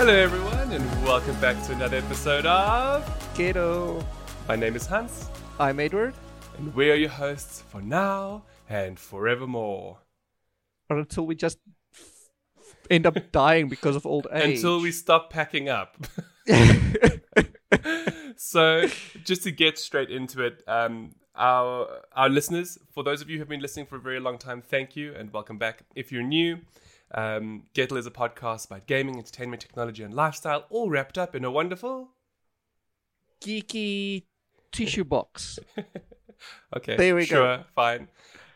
Hello, everyone, and welcome back to another episode of Kato. My name is Hans, I'm Edward. and we are your hosts for now and forevermore. Or until we just f- end up dying because of old age. Until we stop packing up. so, just to get straight into it, um, our our listeners, for those of you who have been listening for a very long time, thank you and welcome back. If you're new, um, Gettle is a podcast about gaming, entertainment, technology, and lifestyle, all wrapped up in a wonderful. Geeky tissue box. Okay, There we go. sure, fine.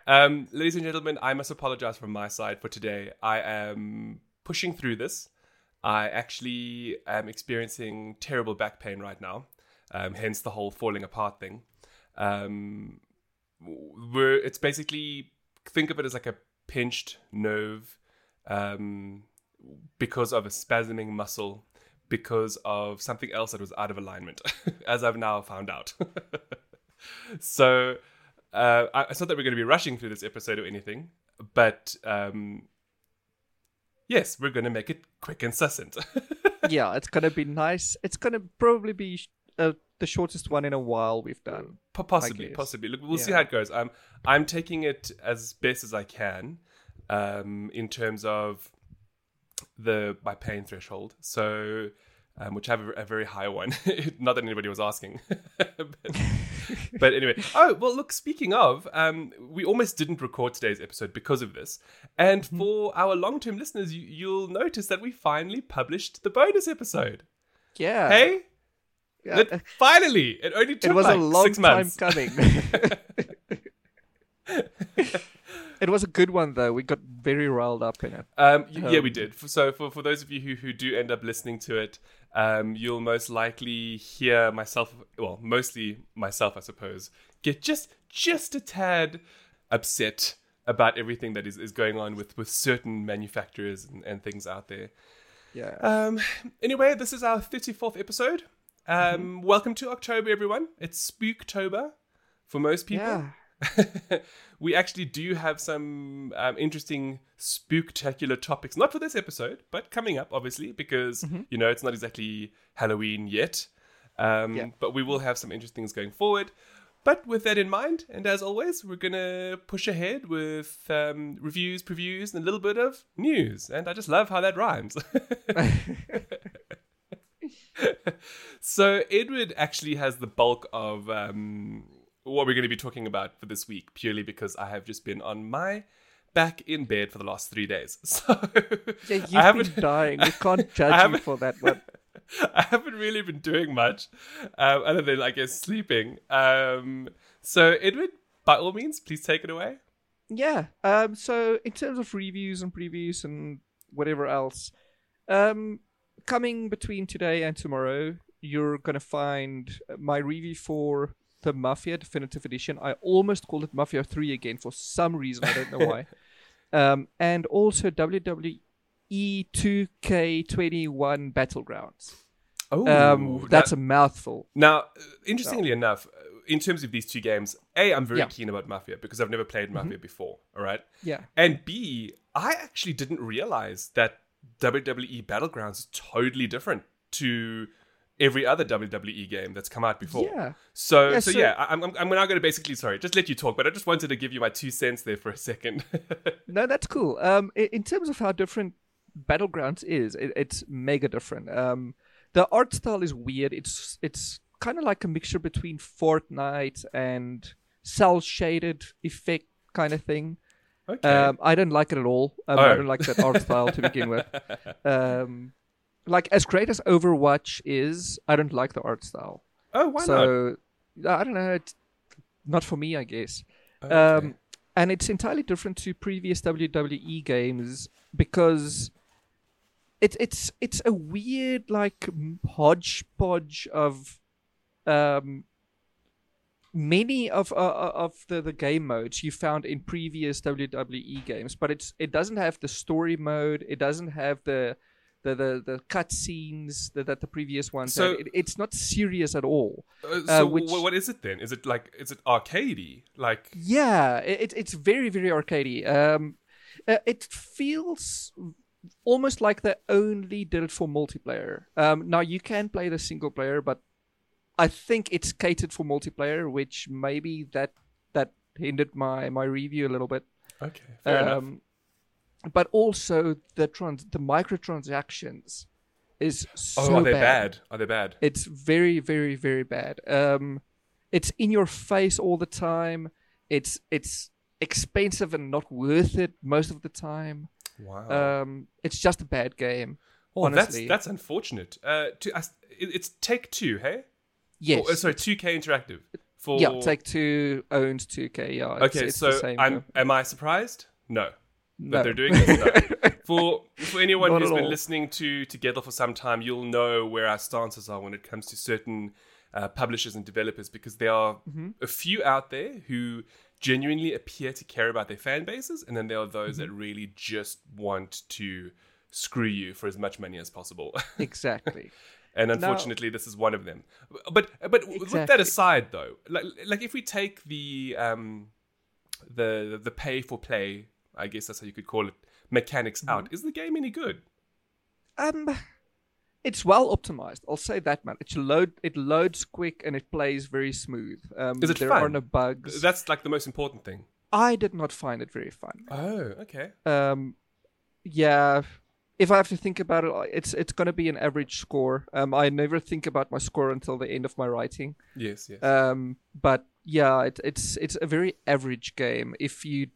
Um, ladies and gentlemen, I must apologize from my side for today. I am pushing through this. I actually am experiencing terrible back pain right now, um, hence the whole falling apart thing. Um, we're, it's basically think of it as like a pinched nerve um, because of a spasming muscle because of something else that was out of alignment, as I've now found out. so uh, I, it's not that we're going to be rushing through this episode or anything, but um, yes, we're going to make it quick and succinct. yeah, it's gonna be nice. It's gonna probably be sh- uh, the shortest one in a while we've done. Possibly, possibly. Look, we'll see how it goes. I'm I'm taking it as best as I can, um, in terms of the my pain threshold. So, um, which I have a, a very high one. Not that anybody was asking, but, but anyway. Oh well, look. Speaking of, um, we almost didn't record today's episode because of this. And Mm-hmm. for our long-term listeners, you, you'll notice that we finally published the bonus episode. Yeah. Hey, Yeah, That- finally! It only took it was like a long six time months. coming. It was a good one though. We got very riled up in it. Um, y- yeah, we Um, did. So, for, for those of you who, who do end up listening to it, um, you'll most likely hear myself, well, mostly myself, I suppose, get just just a tad upset about everything that is, is going on with, with certain manufacturers and, and things out there. Yeah. Um, anyway, this is our 34th episode. Um, Welcome to October, everyone. It's Spooktober for most people. yeah. we actually do have some um, interesting spooktacular topics, not for this episode, but coming up, obviously, because you know it's not exactly Halloween yet. Um, Yeah. But we will have some interesting things going forward. But with that in mind, and as always, we're gonna push ahead with um, reviews, previews, and a little bit of news. And I just love how that rhymes. so Edward actually has the bulk of um, what we're going to be talking about for this week, purely because I have just been on my back in bed for the last three days. So Yeah, you've I haven't been dying. We can't judge you for that one. I haven't really been doing much, um, other than I guess sleeping. Um, so Edward, by all means, please take it away. Yeah. Um. So in terms of reviews and previews and whatever else, um, coming between today and tomorrow, you're gonna find my review for the Mafia Definitive Edition. I almost called it Mafia Three again for some reason. I don't know why. um, and also WWE 2K21 Battlegrounds. Oh, Um, that's a mouthful. Now, interestingly enough, uh, in terms of these two games, A, I'm very Yeah. Mm-hmm. keen about Mafia because I've never played Mafia before, all right? Yeah. And B, I actually didn't realize that WWE Battlegrounds is totally different to every other WWE game that's come out before. Yeah. So, Yeah, so, so- yeah, I'm, I'm now going to basically, sorry, just let you talk, but I just wanted to give you my two cents there for a second. No, that's cool. Um, in terms of how different Battlegrounds is, it, it's mega different. Um, the art style is weird. It's it's kind of like a mixture between Fortnite and cel shaded effect kind of thing. okay. Um, I don't like it at all. Um, Oh. I don't like that art style to begin with. Um, like as great as Overwatch is, I don't like the art style. oh, why not? so I don't know. It's not for me, I guess. Okay. Um, and it's entirely different to previous WWE games because it's it's it's a weird like hodgepodge of um, many of uh, uh, of the, the game modes you found in previous WWE games, but it's it doesn't have the story mode. It doesn't have the the the, the cutscenes that, that the previous ones So-. It, it's not serious at all. Uh, so which- wh- what is it then? Is it like is it arcadey? Like Yeah, it, it's very very arcadey. Um, uh, it feels almost like they only did it for multiplayer. Um, now you can play the single player, but I think it's catered for multiplayer, which maybe that that hindered my my review a little bit. Okay, fair enough. But also the trans the microtransactions is so Oh, are they bad. bad? Are they bad? It's very, very, very bad. Um, it's in your face all the time. It's it's expensive and not worth it most of the time. Wow. Um, it's just a bad game. oh, that's honestly. that's unfortunate. Uh, to, us- it's Take Two, hey? Yes. Oh, uh, sorry, Two K Interactive. For yeah, Take Two owns 2K. Yeah. It's, Okay, it's so the same I'm. game. Am I surprised? No. No. That they're doing this. For for anyone Not who's been all. listening to Together for some time, you'll know where our stances are when it comes to certain uh, publishers and developers, because there are Mm-hmm. a few out there who genuinely appear to care about their fan bases, and then there are those Mm-hmm. that really just want to screw you for as much money as possible. exactly. and unfortunately, this is one of them. But but with that aside, though, like like if we take the um the the pay for play, I guess that's how you could call it, mechanics Mm-hmm. out, is the game any good? Um, it's well optimized. I'll say that, man. It load it loads quick and it plays very smooth. Um, Is it there fun? are no bugs. That's like the most important thing. I did not find it very fun. Oh, okay. Um, yeah, if I have to think about it, it's it's going to be an average score. Um, I never think about my score until the end of my writing. Yes, yes. Um, but yeah, it, it's it's a very average game if you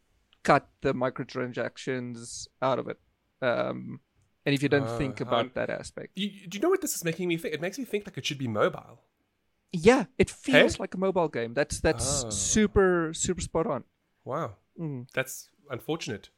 cut the microtransactions out of it. Um, and if you don't Oh, think um, about that aspect, you, do you know what this is making me think? It makes me think like it should be mobile. yeah, it feels Hey? like a mobile game. That's that's Oh. super super spot on. Wow, Mm. that's unfortunate.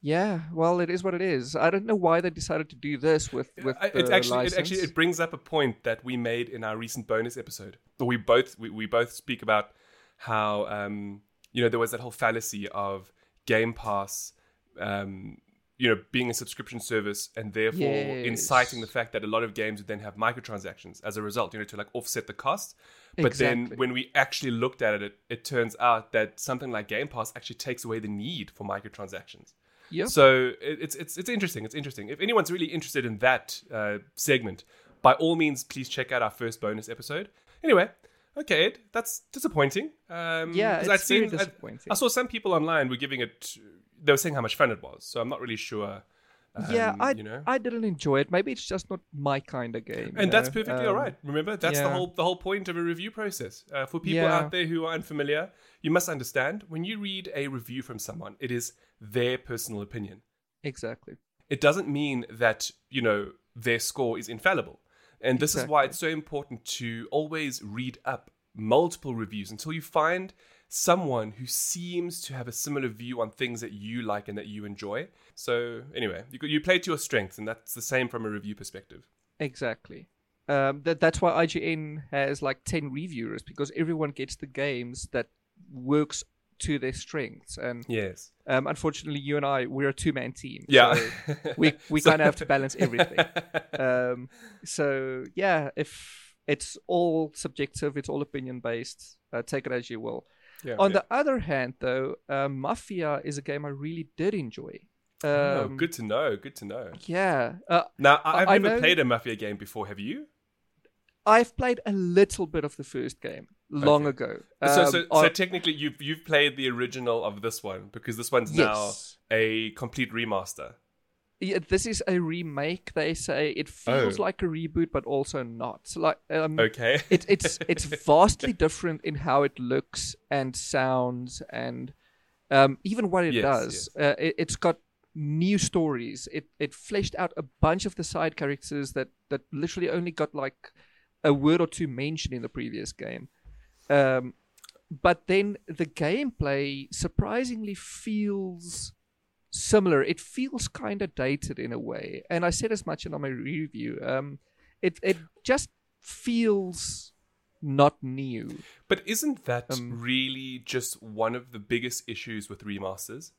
Yeah, well, it is what it is. I don't know why they decided to do this with with I- the actually, license. it actually, it brings up a point that we made in our recent bonus episode. We both, we, we both speak about how, um, you know, there was that whole fallacy of Game Pass, um, you know, being a subscription service and therefore Yes. inciting the fact that a lot of games would then have microtransactions as a result, you know, to like offset the cost. But then when we actually looked at it, it, it turns out that something like Game Pass actually takes away the need for microtransactions. Yep. So it, it's it's it's interesting. It's interesting. If anyone's really interested in that uh, segment, by all means, please check out our first bonus episode. Anyway, okay, Ed, that's disappointing. Um, Yeah, it's I'd seen- very I- disappointing. I, saw some people online were giving it. They were saying how much fun it was. So I'm not really sure. Um, yeah, I you know. I didn't enjoy it. Maybe it's just not my kind of game. and that's know? perfectly Um, all right. Remember, that's the whole the whole point of a review process. Uh, for people Yeah. out there who are unfamiliar, you must understand when you read a review from someone, it is their personal opinion. Exactly. it doesn't mean that you know their score is infallible and this is why it's so important to always read up multiple reviews until you find someone who seems to have a similar view on things that you like and that you enjoy. So anyway you, you play to your strengths and that's the same from a review perspective. Exactly. Um, that that's why IGN has like ten reviewers because everyone gets the games that works to their strengths. And yes um, unfortunately, you and I we're a two man team. yeah so we we So- kind of have to balance everything. um, so yeah, if it's all subjective, it's all opinion based. Uh, take it as you will. Yeah, On yeah. the other hand, though, uh, Mafia is a game I really did enjoy. Um, oh, good to know good to know Yeah, uh, now I- i've I never know- played a mafia game before have you I've played a little bit of the first game long Okay. ago. so, Um, so, on- so technically you've you've played the original of this one because this one's Yes. now a complete remaster yeah, this is a remake. They say it feels Oh. like a reboot, but also not. So, like, um, Okay. it, it's it's vastly different in how it looks and sounds, and um, even what it Yes, does. Uh, it, it's got new stories. It it fleshed out a bunch of the side characters that that literally only got like a word or two mentioned in the previous game. Um, but then the gameplay surprisingly feels similar. It feels kind of dated in a way, and I said as much in my review. Um, it it just feels not new. But isn't that Um, really just one of the biggest issues with remasters?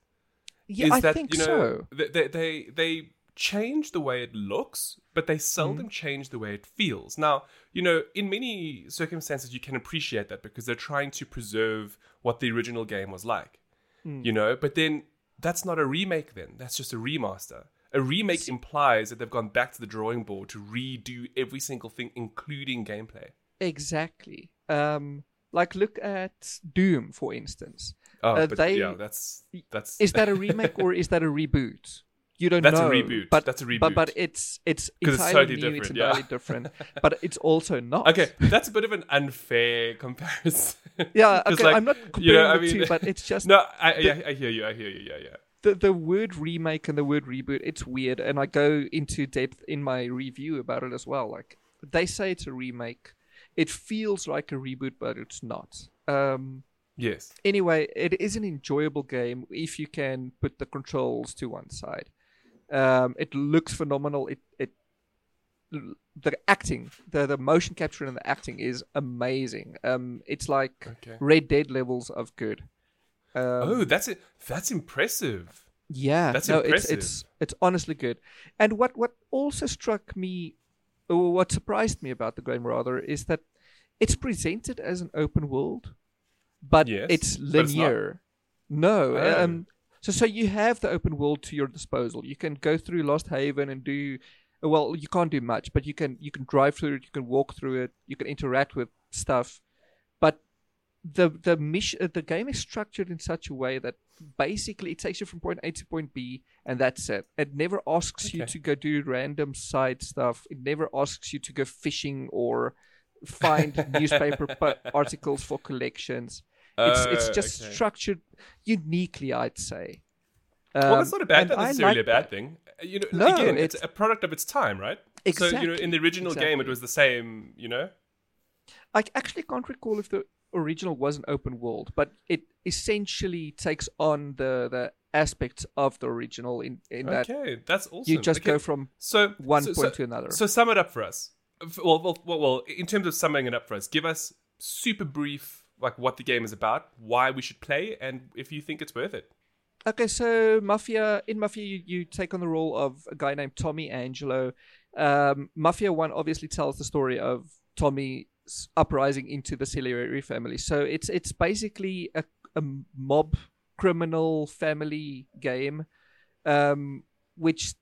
Yeah, is I that think you know so. they, they they they change the way it looks, but they seldom Mm-hmm. change the way it feels. Now, you know, in many circumstances, you can appreciate that because they're trying to preserve what the original game was like. Mm. You know, but then that's not a remake. Then that's just a remaster. A remake implies that they've gone back to the drawing board to redo every single thing, including gameplay. Exactly. Um, like look at Doom, for instance. Oh, Uh, but they- yeah, that's that's Is that a remake or is that a reboot? You don't That's a know. reboot. But, That's a But, but reboot. it's it's 'Cause it's entirely totally new. It's different, yeah. different. But it's also not. okay. That's a bit of an unfair comparison. yeah, Okay. like, I'm not comparing you know, I the mean- two, but it's just no, I, I, I hear you. I hear you. Yeah, yeah. the the word remake and the word reboot. It's weird, and I go into depth in my review about it as well. Like they say it's a remake. It feels like a reboot, but it's not. Um, Yes. anyway, it is an enjoyable game if you can put the controls to one side. Um, it looks phenomenal. It it the acting, the the motion capture and the acting is amazing. Um, it's like Okay. Red Dead levels of good. Um, oh, that's it. That's impressive. yeah, that's no, impressive. It's, it's it's honestly good. And what what also struck me, or what surprised me about the game rather, is that it's presented as an open world, but Yes, it's but it's linear. no, Oh. um, so so you have the open world to your disposal. You can go through Lost Heaven and do. Well, you can't do much, but you can you can drive through it. You can walk through it. You can interact with stuff, but the the mission uh, the game is structured in such a way that basically it takes you from point A to point B and that's it. It never asks you to go do random side stuff. It never asks you to go fishing or find newspaper articles for collections. It's it's Oh, just okay. structured uniquely, I'd say. well, Um, that's not a bad, not I necessarily like a bad that. thing. Uh, You know, No, again, it's, it's- a product of its time, right? Exactly. So you know, in the original game, it was the same. You know. I actually can't recall if the original was an open world, but it essentially takes on the the aspects of the original in in that Okay, that's awesome. you just Okay, go from so one so, point so, to another. So sum it up for us. Well, well, well, well, in terms of summing it up for us, give us super brief, like what the game is about, why we should play, and if you think it's worth it. Okay, so Mafia in Mafia, you, you take on the role of a guy named Tommy Angelo. Um, Mafia One obviously tells the story of Tommy's uprising into the Salieri family. So it's it's basically a, a mob criminal family game, um, which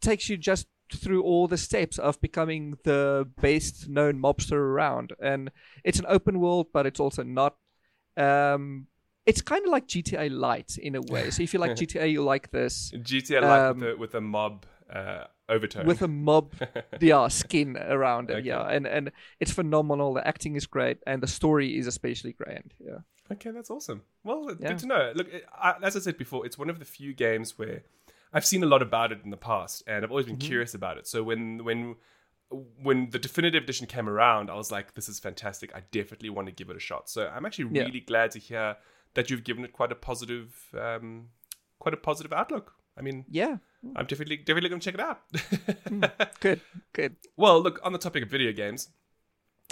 takes you just through all the steps of becoming the best known mobster around. And it's an open world, but it's also not. Um, it's kind of like GTA Light in a way. So if you like GTA, you like this GTA like Um, with a with a mob uh, overtone. with a mob, yeah, skin around it. Okay. Yeah, and and it's phenomenal. The acting is great, and the story is especially grand. Yeah. Okay, that's awesome. Well, Yeah. good to know. Look, I, as I said before, it's one of the few games where I've seen a lot about it in the past, and I've always been curious about it. So when when when the definitive edition came around, I was like, "This is fantastic! I definitely want to give it a shot." So I'm actually Yeah. really glad to hear that you've given it quite a positive, um, quite a positive outlook. I mean, Yeah. I'm definitely definitely going to check it out. Good. Good. Well, look, on the topic of video games,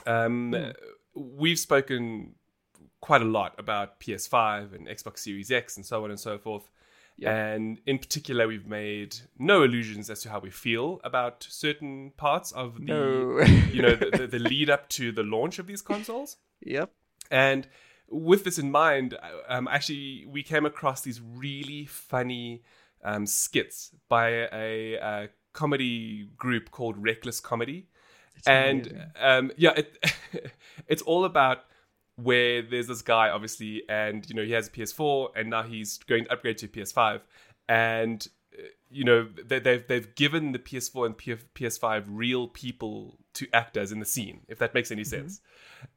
um, Hmm. we've spoken quite a lot about PS5 and Xbox Series X and so on and so forth. Yeah. And in particular, we've made no illusions as to how we feel about certain parts of the, No. you know, the, the, the lead up to the launch of these consoles. Yep. And with this in mind, um, actually, we came across these really funny um, skits by a, a comedy group called Reckless Comedy. and um, yeah, it, it's all about where there's this guy, obviously, and you know he has a PS4, and now he's going to upgrade to a PS5, and uh, you know they, they've they've given the PS4 and PS5 real people to act as in the scene, if that makes any sense,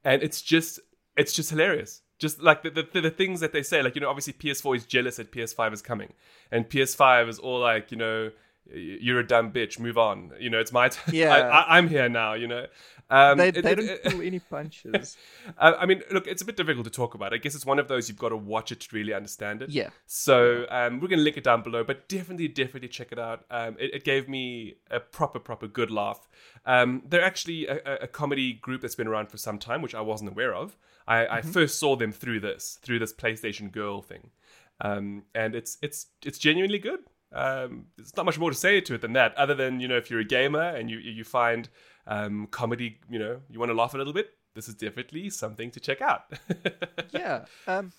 and it's just it's just hilarious. Just like the, the the things that they say, like you know, obviously PS4 is jealous that PS5 is coming, and PS5 is all like, you know, you're a dumb bitch, move on. You know, it's my time. Yeah. I, I'm here now. You know, um, They, they it- don't pull any punches. uh, I mean, look, it's a bit difficult to talk about. I guess it's one of those you've got to watch it to really understand it. Yeah. So um, we're going to link it down below, but definitely, definitely check it out. Um, it, it gave me a proper, proper good laugh. Um, they're actually a, a- comedy group that's been around for some time, which I wasn't aware of. I, I first saw them through this, through this PlayStation Girl thing, um, and it's it's it's genuinely good. Um, there's not much more to say to it than that, other than you know, if you're a gamer and you you find um, comedy, you know, you want to laugh a little bit. This is definitely something to check out. Yeah. Um,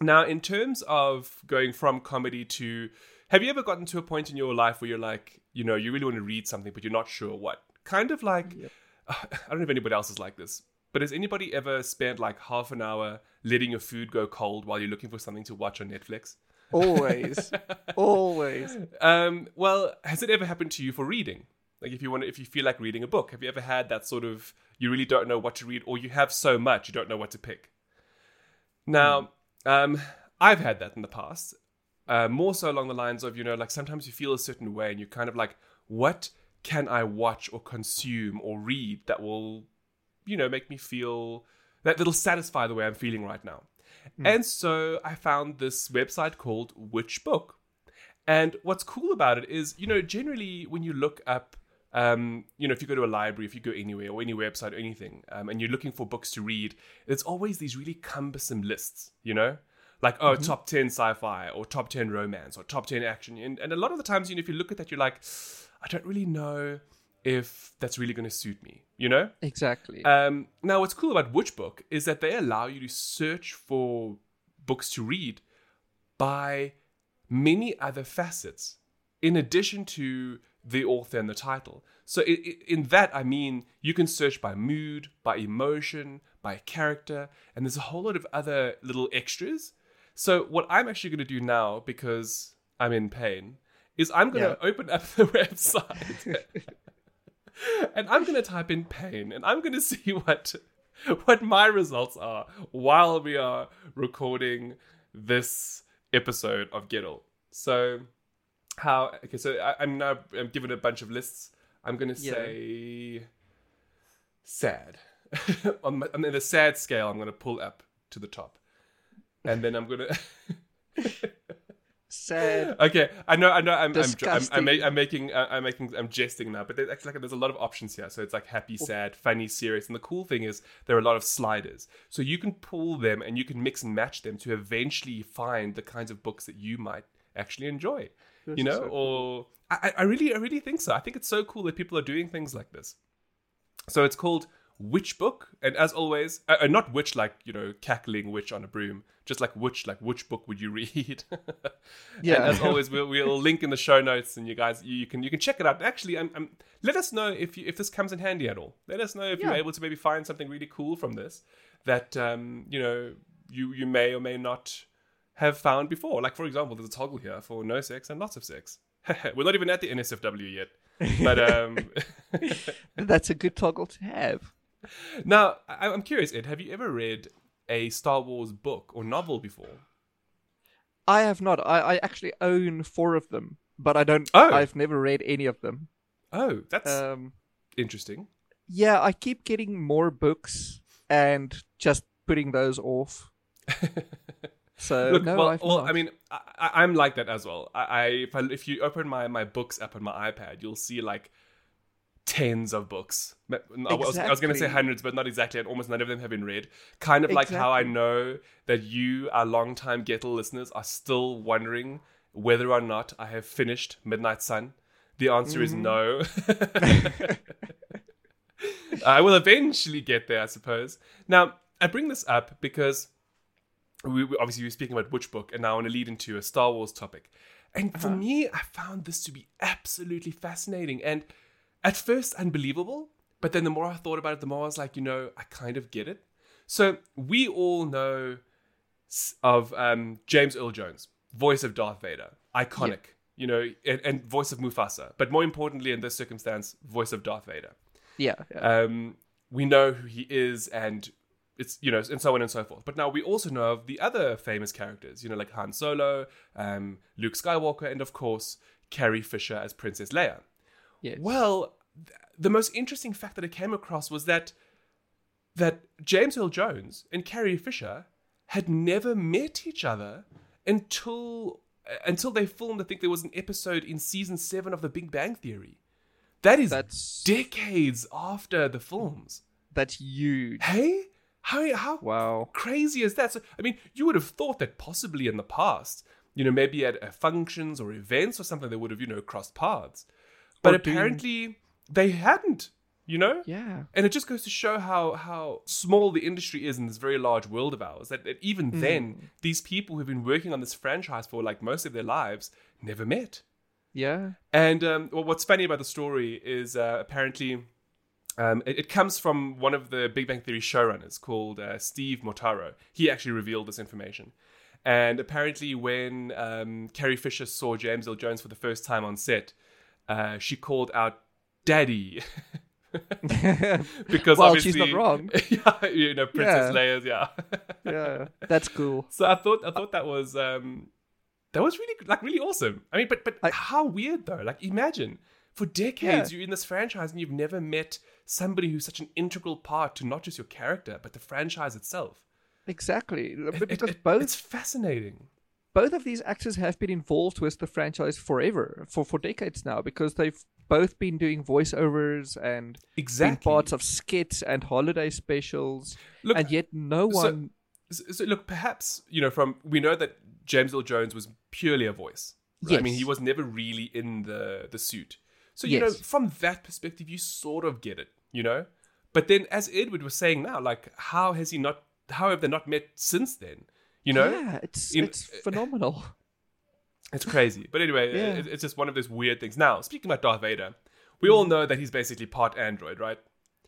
Now, in terms of going from comedy to, have you ever gotten to a point in your life where you're like, you know, you really want to read something, but you're not sure what? Kind of like, I don't know if anybody else is like this, but has anybody ever spent like half an hour letting your food go cold while you're looking for something to watch on Netflix? Always, always. Um, well, has it ever happened to you for reading? Like, if you want, if you feel like reading a book, have you ever had that sort of you really don't know what to read, or you have so much you don't know what to pick? Now, um, I've had that in the past. Uh, more so along the lines of you know, like sometimes you feel a certain way, and you're kind of like, what can I watch or consume or read that will, you know, make me feel that that'll satisfy the way I'm feeling right now. And so I found this website called Which Book. And what's cool about it is, you know, generally when you look up, um, you know, if you go to a library, if you go anywhere or any website or anything, um, and you're looking for books to read, it's always these really cumbersome lists, you know? Like, oh, top 10 sci fi or top 10 romance or top 10 action. And, and a lot of the times, you know, if you look at that, you're like, I don't really know if that's really going to suit me, you know? Exactly. Um, now, what's cool about Which Book is that they allow you to search for books to read by many other facets, in addition to the author and the title. So, i i in that, I mean, you can search by mood, by emotion, by character, and there's a whole lot of other little extras. So, what I'm actually going to do now, because I'm in pain, is I'm going to open up the website and I'm going to type in pain and I'm going to see what what my results are while we are recording this episode of Gettle. So how okay so I, I'm now I'm given a bunch of lists. I'm going to Yeah. say sad. on, my, on the sad scale I'm going to pull up to the top. And then I'm going to Sad. Okay, I know, I know. I'm, I'm, I'm, I'm, I'm making, uh, I'm making, I'm jesting now. But there's actually like there's a lot of options here. So it's like happy, sad, funny, serious. And the cool thing is there are a lot of sliders, so you can pull them and you can mix and match them to eventually find the kinds of books that you might actually enjoy. You know, so or I, I really, I really think so. I think it's so cool that people are doing things like this. So it's called Which Book, and as always, uh, uh, not which like you know cackling witch on a broom, just like which like which book would you read? Yeah. And as always, we'll, we'll link in the show notes, and you guys you, you can you can check it out. Actually, I'm, I'm, let us know if you, if this comes in handy at all. Let us know if you're able to maybe find something really cool from this that um, you know you you may or may not have found before. Like for example, there's a toggle here for no sex and lots of sex. We're not even at the NSFW yet, but um, That's a good toggle to have. Now I, I'm curious, Ed. Have you ever read a Star Wars book or novel before? I have not. I, I actually own four of them, but I don't. Oh. I've never read any of them. Oh, that's Um, interesting. yeah, I keep getting more books and just putting those off. So Look, no, well, well. I mean, I, I'm like that as well. I, I, if, I if you open my my books app on my iPad, you'll see like tens of books. I was, I was going to say hundreds, but not exactly. And almost none of them have been read. Kind of like how I know that you, our longtime Gettle listeners, are still wondering whether or not I have finished Midnight Sun. The answer is no. Mm. I will eventually get there, I suppose. Now, I bring this up because we, we obviously we're speaking about which book, and now I want to lead into a Star Wars topic. And for uh-huh. me, I found this to be absolutely fascinating and at first unbelievable. But then the more I thought about it, the more I was like, you know, I kind of get it. So we all know of um, James Earl Jones, voice of Darth Vader, iconic, you know, and, and voice of Mufasa. But more importantly, in this circumstance, voice of Darth Vader yeah, yeah. um, we know who he is and it's you know and so on and so forth but now we also know of the other famous characters you know like han solo um, luke skywalker and of course carrie fisher as princess leia yes. well th- the most interesting fact that i came across was that that james earl jones and carrie fisher had never met each other until until they filmed i think there was an episode in season 7 of the big bang theory that is That's decades after the films. that's huge. Hey, how how Wow. crazy is that? So, I mean, you would have thought that possibly in the past, you know, maybe at uh, functions or events or something, they would have you know crossed paths, but apparently they hadn't. You know? Yeah. And it just goes to show how how small the industry is in this very large world of ours. That, that even Hmm. then, these people who've been working on this franchise for like most of their lives never met. Yeah. And um, well, what's funny about the story is uh, apparently um, it, it comes from one of the Big Bang Theory showrunners called uh, Steve Molaro. He actually revealed this information. And apparently, when um, Carrie Fisher saw James Earl Jones for the first time on set, uh, she called out "Daddy," because Well, obviously, she's not wrong. yeah, you know, Princess Yeah. Leia's, yeah. Yeah. That's cool. So I thought I thought that was um that was really like really awesome. I mean, but but I- how weird though? Like imagine for decades you're in this franchise and you've never met somebody who's such an integral part to not just your character but the franchise itself. Exactly. Because it- it- both it's fascinating. Both of these actors have been involved with the franchise forever, for for decades now, because they've both been doing voiceovers and Exactly. parts of skits and holiday specials, Look, and yet no one. So, so look, perhaps you know from we know that James Earl Jones was purely a voice. right? I mean, he was never really in the the suit. So you Yes. know, from that perspective, you sort of get it. You know, but then as Edward was saying now, like, how has he not? How have they not met since then? You know, yeah, it's in- it's phenomenal. it's crazy. But anyway, Yeah. it, it's just one of those weird things. Now, speaking about Darth Vader, we all know that he's basically part android, right?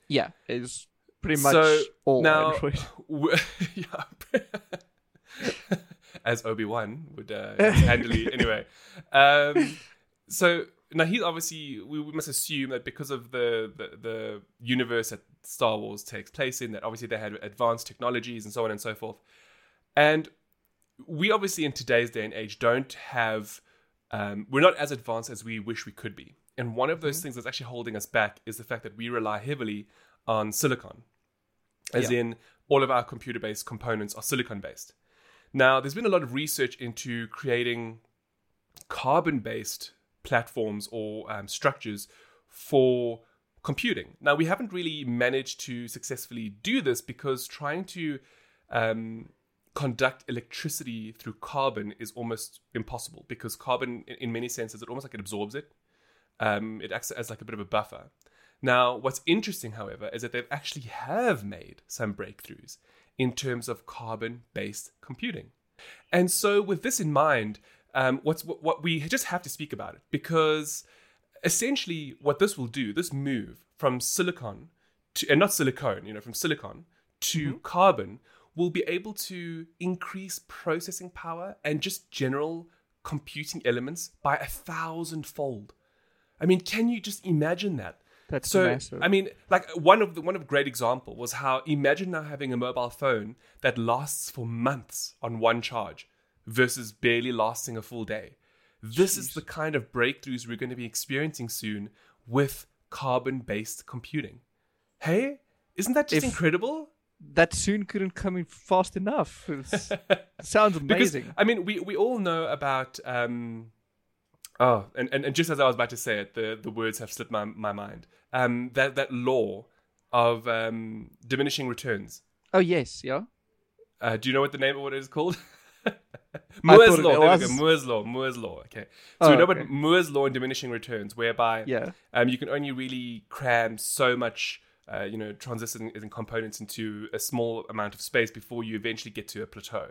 Yeah, it's pretty much So, all now, Android. yeah. as Obi Wan would uh, handily. anyway, um, so now he's obviously we, we must assume that because of the, the the universe that Star Wars takes place in, that obviously they had advanced technologies and so on and so forth, and we obviously in today's day and age don't have. Um, we're not as advanced as we wish we could be. And one of those things that's actually holding us back is the fact that we rely heavily on silicon as Yeah. in all of our computer based components are silicon based. Now, there's been a lot of research into creating carbon based platforms or um, structures for computing. Now, we haven't really managed to successfully do this because trying to um, conduct electricity through carbon is almost impossible because carbon, in, many senses, it almost like it absorbs it. Um, it acts as like a bit of a buffer. Now, what's interesting, however, is that they've actually have made some breakthroughs in terms of carbon-based computing. And so, with this in mind, um, what's what, what we just have to speak about it because essentially, what this will do, this move from silicon to and not silicone, you know, from silicon to carbon, will be able to increase processing power and just general computing elements by a thousandfold. I mean, can you just imagine that? That's so massive. I mean, like one of the one of great example was how imagine now having a mobile phone that lasts for months on one charge versus barely lasting a full day. This is the kind of breakthroughs we're going to be experiencing soon with carbon-based computing. Hey, isn't that just If- incredible? That soon couldn't come in fast enough. Sounds Because amazing. I mean, we we all know about um, oh, and, and, and just as I was about to say it, the, the words have slipped my, my mind. Um, that that law of um, diminishing returns. oh yes, yeah. Uh, do you know what the name of what it is called? Moore's law. There we go. Moore's law. Moore's law. Okay. So Oh, we know okay. about Moore's law and diminishing returns, whereby Yeah. um, you can only really cram so much, uh, you know, transistors and, and components into a small amount of space before you eventually get to a plateau.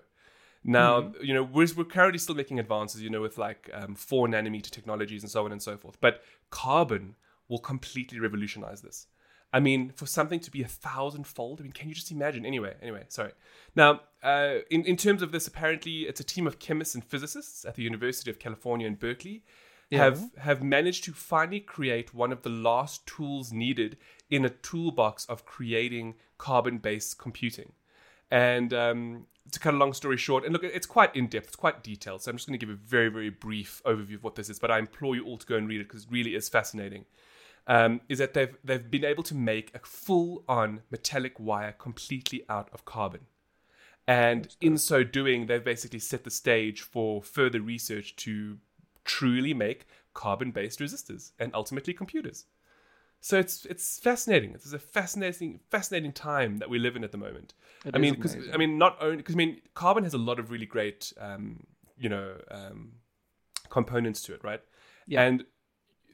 Now, Mm-hmm. you know, we're, we're currently still making advances, you know, with like um, four nanometer technologies and so on and so forth. But carbon will completely revolutionize this. I mean, for something to be a thousandfold, I mean, can you just imagine? Anyway, anyway, sorry. Now, uh, in, in terms of this, apparently it's a team of chemists and physicists at the University of California in Berkeley Yeah. have have managed to finally create one of the last tools needed in a toolbox of creating carbon-based computing. And um, to cut a long story short, and look, it's quite in depth, it's quite detailed. So I'm just going to give a very, very brief overview of what this is. But I implore you all to go and read it because it really is fascinating. Um, is that they've they've been able to make a full-on metallic wire completely out of carbon. And in so doing, they've basically set the stage for further research to truly make carbon-based resistors and ultimately computers. So it's it's fascinating. It's a fascinating fascinating time that we live in at the moment. It I mean, because. I mean, not only because I mean, carbon has a lot of really great, um, you know, um, components to it, right? Yeah. And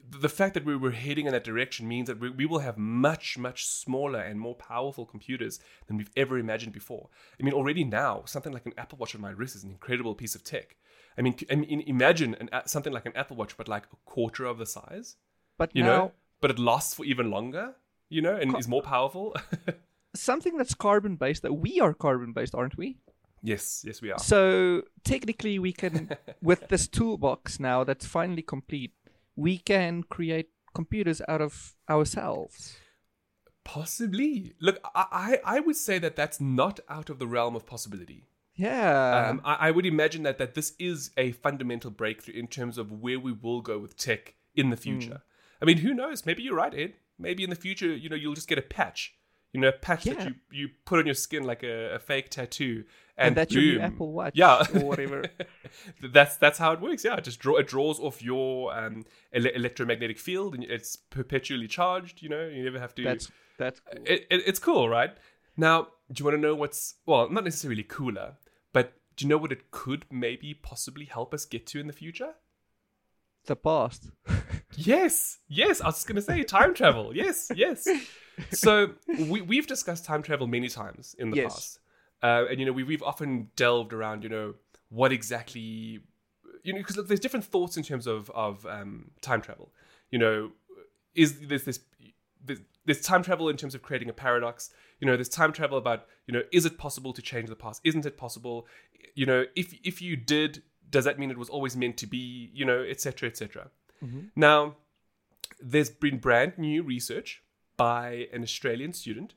the fact that we were heading in that direction means that we, we will have much, much smaller and more powerful computers than we've ever imagined before. I mean, already now, something like an Apple Watch on my wrist is an incredible piece of tech. I mean, I mean imagine an, something like an Apple Watch, but like a quarter of the size. But you now, know, but it lasts for even longer. You know, and Co- is more powerful. something that's carbon based, that we are carbon based, aren't we? yes, yes, we are. So technically, we can, with this toolbox now that's finally complete, we can create computers out of ourselves. Possibly. Look, I, I I would say that that's not out of the realm of possibility. Yeah. Um, I, I would imagine that that this is a fundamental breakthrough in terms of where we will go with tech in the future. I mean, who knows? Maybe you're right, Ed. Maybe in the future, you know, you'll just get a patch. You know, a patch that you, you put on your skin like a, a fake tattoo, and, and, that's your boom. Apple Watch Yeah. or whatever. that's that's how it works. Yeah, it just draw it draws off your um, ele- electromagnetic field, and it's perpetually charged. You know, you never have to. that's that's cool. it, it, it's cool, right? Now, do you want to know what's well, not necessarily cooler, but do you know what it could maybe possibly help us get to in the future? the past. Yes, yes. I was just gonna say time travel. Yes, yes. So we we've discussed time travel many times in the Yes. past, uh, and you know we we've often delved around you know what exactly you know because there's different thoughts in terms of of um, time travel. You know, is there's this there's, there's time travel in terms of creating a paradox. You know, there's time travel about you know is it possible to change the past? Isn't it possible? You know, if if you did, does that mean it was always meant to be? You know, etc. etc. Now, there's been brand new research by an Australian student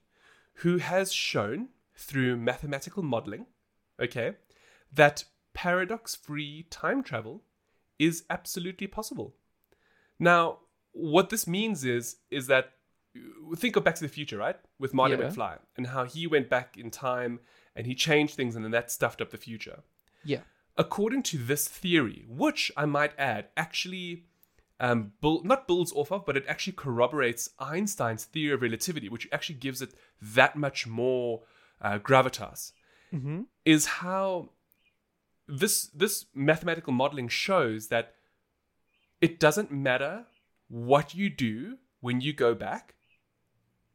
who has shown through mathematical modeling, okay, that paradox free time travel is absolutely possible. Now, what this means is is that uh, think of Back to the Future, right? With Marty Yeah. McFly and how he went back in time and he changed things and then that stuffed up the future Yeah. according to this theory, which I might add actually um, bull- not builds off of, but it actually corroborates Einstein's theory of relativity, which actually gives it that much more uh, gravitas, Mm-hmm. is how this this mathematical modeling shows that it doesn't matter what you do when you go back.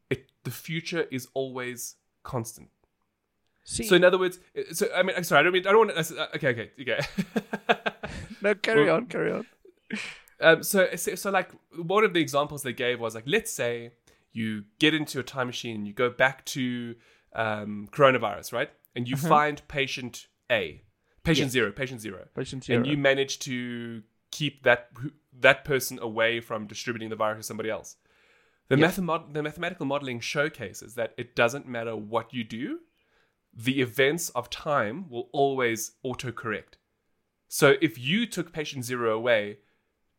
It the future is always constant. See, So in other words, so I mean, I'm sorry, I don't mean I don't want to. Okay, okay, okay. no, carry well- on, carry on. Um, so, so, so like one of the examples they gave was like, let's say you get into a time machine, and you go back to um, coronavirus, right? And you find patient A, patient Yeah. zero, patient zero, Patient zero, and you manage to keep that that person away from distributing the virus to somebody else. The, mathemo- the mathematical modeling showcases that it doesn't matter what you do, the events of time will always autocorrect. So if you took patient zero away,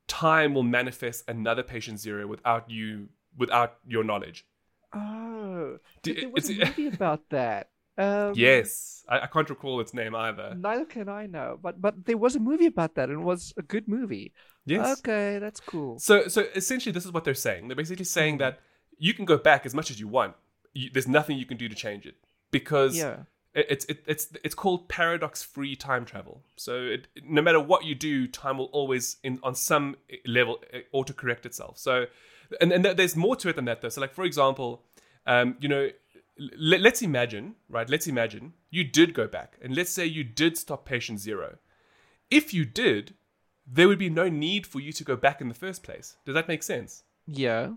time will manifest another patient zero without you without your knowledge. Oh, D- there was a movie about that. Um, Yes, I, I can't recall its name either. Neither can I know, but but there was a movie about that, and it was a good movie. Yes. Okay, that's cool. So, so essentially, this is what they're saying. They're basically saying that you can go back as much as you want. You, there's nothing you can do to change it because Yeah. It, it's it, it's it's called paradox-free time travel. So, it, no matter what you do, time will always, in on some level, uh, autocorrect itself. So, and and there's more to it than that, though. So, like for example, um, you know, let, let's imagine, right? Let's imagine you did go back, and let's say you did stop patient zero. If you did, there would be no need for you to go back in the first place. Does that make sense? Yeah.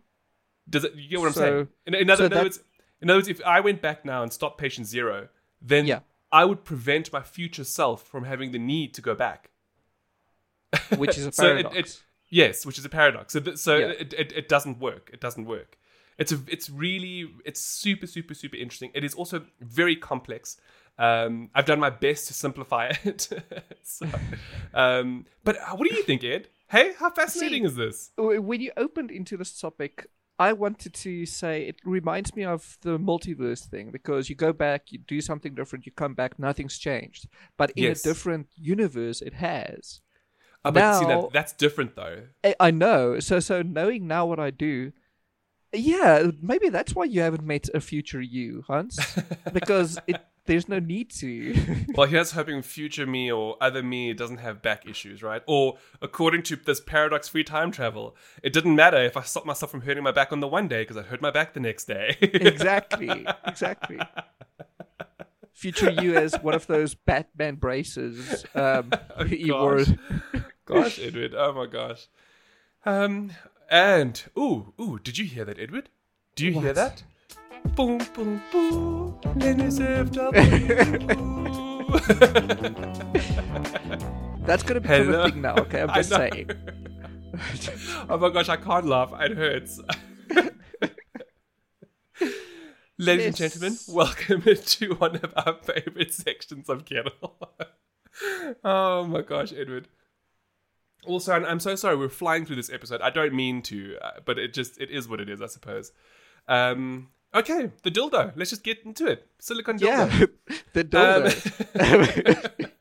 Does it? You get what I'm saying? In, in other, so in other words, in other words, if I went back now and stopped patient zero, then Yeah. I would prevent my future self from having the need to go back. Which is a So it- paradox. it- yes, which is a paradox. So, th- so Yeah. it, it, it doesn't work. It doesn't work. It's a, it's really, it's super, super, super interesting. It is also very complex. Um, I've done my best to simplify it. so, um, but uh, what do you think, Ed? Hey, how fascinating is this? When you opened into this topic, I wanted to say it reminds me of the multiverse thing because you go back, you do something different, you come back, nothing's changed. But in Yes. a different universe, it has. Uh, but see, that, that's different though. I, I know. So, so knowing now what I do, yeah, maybe that's why you haven't met a future you, Hans, because it there's no need to. Well, here's hoping future me or other me doesn't have back issues, right? Or according to this paradox free time travel, it didn't matter if I stopped myself from hurting my back on the one day because I hurt my back the next day. exactly, exactly. Future you as one of those Batman braces. Um, he wore. gosh. gosh, Edward. Oh my gosh. Um, and ooh, ooh, did you hear that, Edward? Do you hear that? Boom, boom, boom. NSFW. That's gonna become Hello. a thing now. Okay, I'm just saying. oh my gosh, I can't laugh. It hurts. Ladies and gentlemen, welcome to one of our favorite sections of Kettle. oh my gosh, Edward. Also, and I'm so sorry we're flying through this episode. I don't mean to, uh, but it just it is what it is, I suppose. Um, okay, the dildo. Let's just get into it. Silicon dildo. Yeah, the dildo.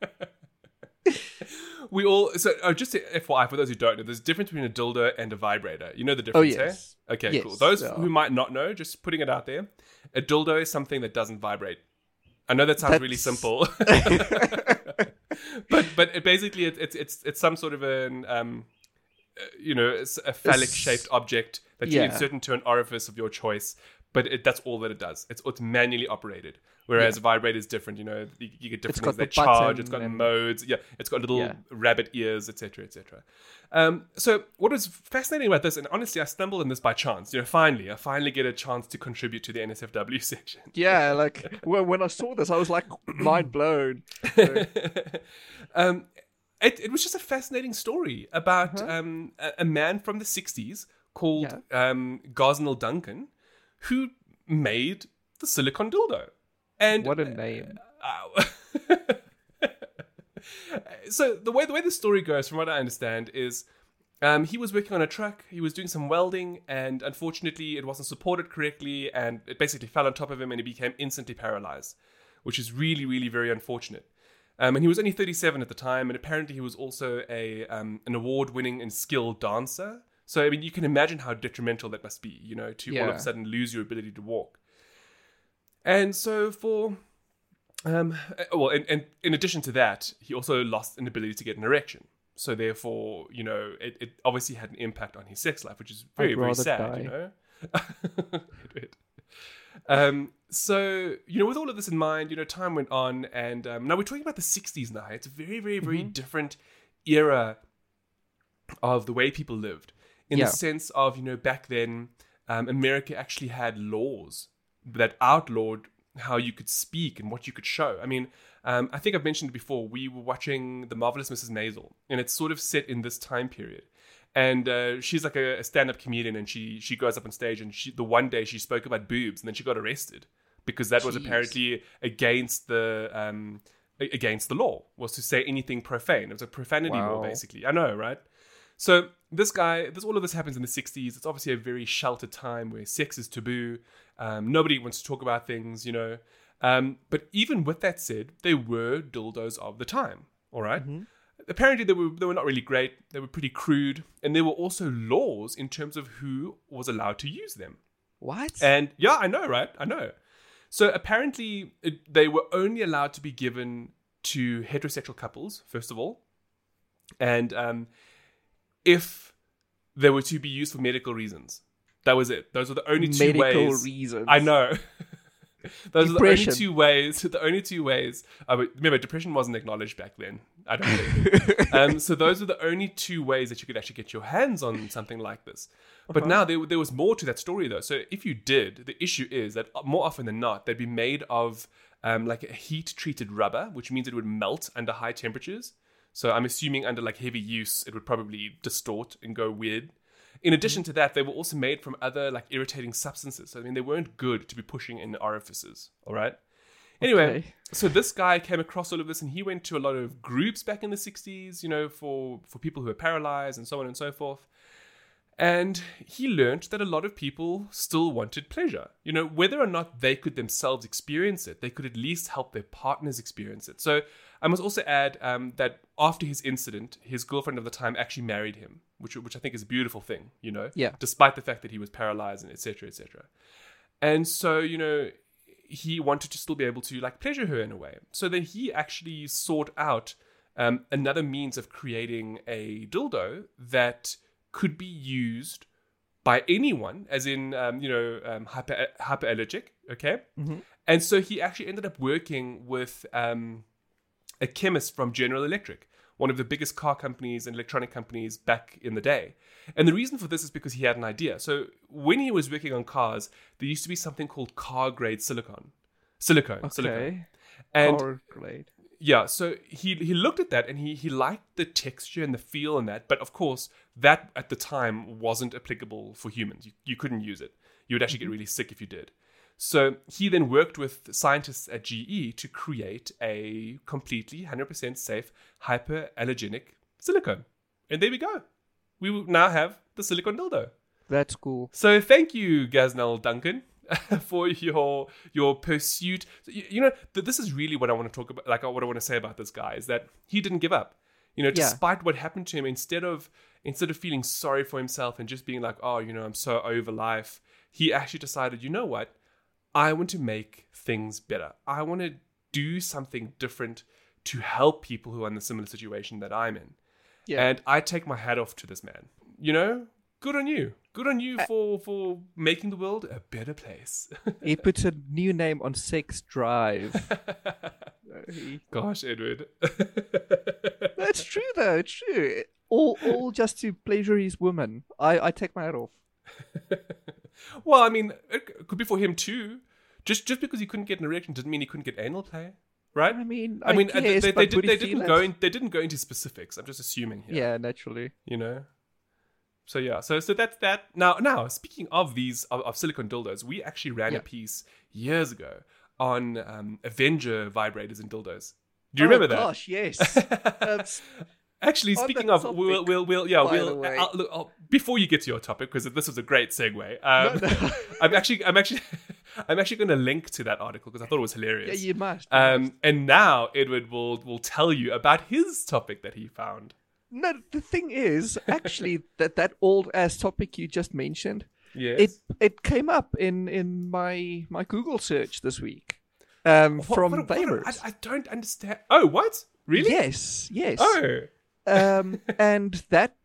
Um, we all so oh, just FYI for those who don't know, there's a difference between a dildo and a vibrator. You know the difference, oh yes. eh? Okay, Yes, cool. Those yeah. who might not know, just putting it out there, a dildo is something that doesn't vibrate. I know that sounds really simple, but but it basically it, it's it's it's some sort of an um, uh, you know, it's a phallic shaped object that you Yeah. insert into an orifice of your choice. But it, that's all that it does. It's it's manually operated. Whereas a vibrator is different. You know, you, you get different things. They charge. It's got and- modes. Yeah, it's got little Yeah. rabbit ears, etc., etc. Um, so what was fascinating about this, and honestly, I stumbled on this by chance. You know, finally, I finally get a chance to contribute to the NSFW section. Yeah, like well, when I saw this, I was like mind blown. um, it, it was just a fascinating story about Uh-huh. um, a, a man from the 60s called um, Gosnell Duncan who made the silicon dildo. And What a name! uh, so the way the way the story goes, from what I understand, is um, he was working on a truck. He was doing some welding, and unfortunately, it wasn't supported correctly, and it basically fell on top of him, and he became instantly paralyzed, which is really, really very unfortunate. Um, and he was only 37 at the time, and apparently he was also a um, an award-winning and skilled dancer. So I mean, you can imagine how detrimental that must be, you know, to all of a sudden lose your ability to walk. And so for um, uh, well, and, and in addition to that, he also lost an ability to get an erection. So therefore, you know, it, it obviously had an impact on his sex life, which is very, very sad, die. you know. Edward. um, so you know, with all of this in mind, you know, time went on, and um, now we're talking about the '60s. Now it's a very, very, very Mm-hmm. different era of the way people lived, in Yeah. the sense of you know, back then, um, America actually had laws that outlawed how you could speak and what you could show. I mean, um, I think I've mentioned before, we were watching The Marvelous Mrs. Maisel, and it's sort of set in this time period. And uh, she's like a, a stand-up comedian, and she she goes up on stage, and she the one day she spoke about boobs, and then she got arrested because that was apparently against the um, against the law was to say anything profane. It was a profanity law, basically. I know, right? So this guy, this all of this happens in the '60s. It's obviously a very sheltered time where sex is taboo. Um, nobody wants to talk about things, you know. Um, but even with that said, they were dildos of the time. All right? Apparently, they were they were not really great. They were pretty crude, and there were also laws in terms of who was allowed to use them. What? And yeah, I know, right? I know. So apparently, it, they were only allowed to be given to heterosexual couples, first of all, and um, if they were to be used for medical reasons. That was it. Those were the only two Medical ways. reasons. I know. Those are the only two ways. The only two ways. Uh, remember, depression wasn't acknowledged back then. I don't think. um, so those are the only two ways that you could actually get your hands on something like this. But Uh-huh. now there, there was more to that story, though. So if you did, the issue is that more often than not, they'd be made of um, like a heat-treated rubber, which means it would melt under high temperatures. So I'm assuming under like heavy use, it would probably distort and go weird. In addition to that, they were also made from other like irritating substances. So, I mean, they weren't good to be pushing in orifices. All right. Anyway, Okay. so this guy came across all of this, and he went to a lot of groups back in the '60s. You know, for for people who are paralyzed and so on and so forth. And he learned that a lot of people still wanted pleasure. You know, whether or not they could themselves experience it, they could at least help their partners experience it. So I must also add um, that after his incident, his girlfriend of the time actually married him, which which I think is a beautiful thing. You know, Yeah. despite the fact that he was paralyzed and etc. etc. And so you know, he wanted to still be able to like pleasure her in a way. So then he actually sought out um, another means of creating a dildo that could be used by anyone, as in um, you know um, hyper hyperallergic. Okay, and so he actually ended up working with um, a chemist from General Electric, one of the biggest car companies and electronic companies back in the day. And the reason for this is because he had an idea. So when he was working on cars, there used to be something called car grade silicon, silicone, silicone. And Or great. yeah, so he he looked at that and he he liked the texture and the feel and that, but of course that at the time wasn't applicable for humans. You you couldn't use it. You would actually get mm-hmm. really sick if you did. So he then worked with scientists at GE to create a completely 100% safe hyperallergenic silicone. And there we go. We will now have the silicone dildo. That's cool. So thank you, Gosnell Duncan, for your your pursuit. You, you know, th- this is really what I want to talk about. Like, what I want to say about this guy is that he didn't give up. You know, Yeah. despite what happened to him, instead of instead of feeling sorry for himself and just being like, oh, you know, I'm so over life, he actually decided, you know what, I want to make things better. I want to do something different to help people who are in the similar situation that I'm in. Yeah. And I take my hat off to this man. You know, good on you. Good on you for for making the world a better place. he puts a new name on Sex Drive. Gosh, Edward. That's true, though. It's true. All, all just to pleasure his woman. I, I take my hat off. Well, I mean, it could be for him too. Just just because he couldn't get an erection didn't mean he couldn't get anal play, right? I mean, I mean, uh, guess, they, they, they, did, they didn't go in, they didn't go into specifics. I'm just assuming here. Yeah, naturally. you know so yeah so so that's that now now speaking of these of, of silicone dildos we actually ran Yeah. a piece years ago on um, avenger vibrators and dildos do you oh, remember that Gosh, yes. Um, Actually, speaking of, we'll, we'll, we'll, yeah, we'll. I'll, look, I'll, before you get to your topic, because this was a great segue. Um, No, no. I'm actually, I'm actually, I'm actually going to link to that article because I thought it was yeah, hilarious. you must. you um, must. and now Edward will will tell you about his topic that he found. No, the thing is, actually, that that old ass topic you just mentioned, Yes. it it came up in in my my Google search this week, um, What- from what- what-. I, I don't understand. Oh, what? Really? Yes, yes. Oh. Um, and that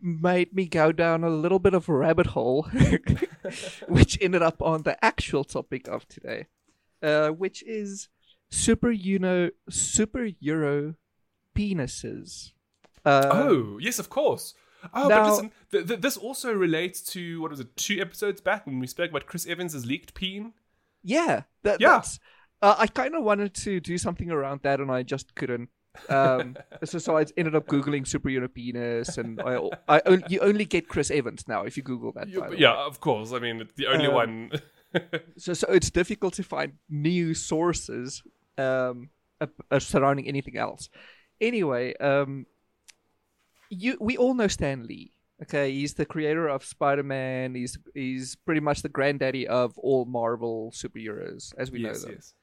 made me go down a little bit of a rabbit hole, which ended up on the actual topic of today, uh, which is super Euro, super Euro penises. Uh, Oh, yes, of course. Oh, but listen, th- th- this also relates to what was it? Two episodes back when we spoke about Chris Evans' leaked peen. yeah, that, Yeah. Uh, I kind of wanted to do something around that, and I just couldn't. Um, so, so I ended up googling super Euro penis, and I, I you only get Chris Evans now if you Google that. You- yeah, way. of course. I mean, the only Um, one. so so it's difficult to find new sources um uh, uh, surrounding anything else anyway um you we all know stan lee okay he's the creator of spider-man he's he's pretty much the granddaddy of all marvel superheroes as we yes, know them yes.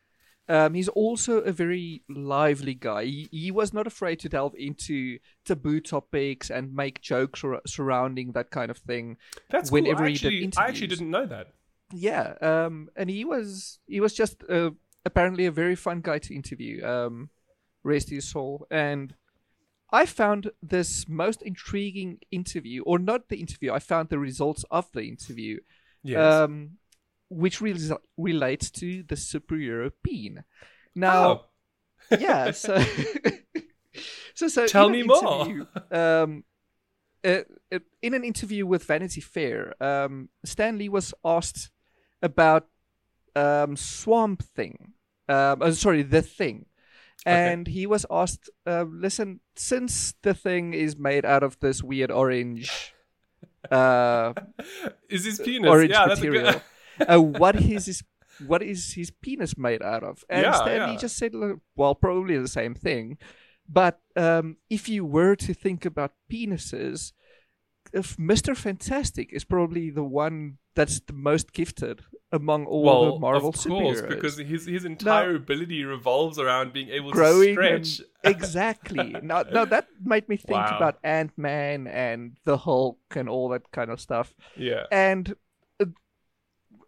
Um, he's also a very lively guy. He, he was not afraid to delve into taboo topics and make jokes sur- surrounding that kind of thing. That's whenever cool. I he did actually, I actually didn't know that. Yeah, um, and he was he was just uh, apparently a very fun guy to interview. Um, rest his soul. And I found this most intriguing interview, or not the interview. I found the results of the interview, Yes. um, which re- relates to the superhero peen. Now, oh, yeah, so so so Tell me more. Um, uh, uh, in an interview with Vanity Fair, um, Stan Lee was asked about um, Swamp Thing. Um, oh, sorry, the Thing, and he was asked, uh, "Listen, since the Thing is made out of this weird orange." Uh, is his penis? orange yeah, that's a material. good. Uh, what is his what is his penis made out of? And Yeah, Stan Lee yeah. just said, well, probably the same thing. But um, if you were to think about penises, if Mister Fantastic is probably the one that's the most gifted among all well, the Marvel of course, superheroes. because his his entire ability revolves around being able to stretch. exactly. now, now that made me think Wow. about Ant Man and the Hulk and all that kind of stuff. yeah. and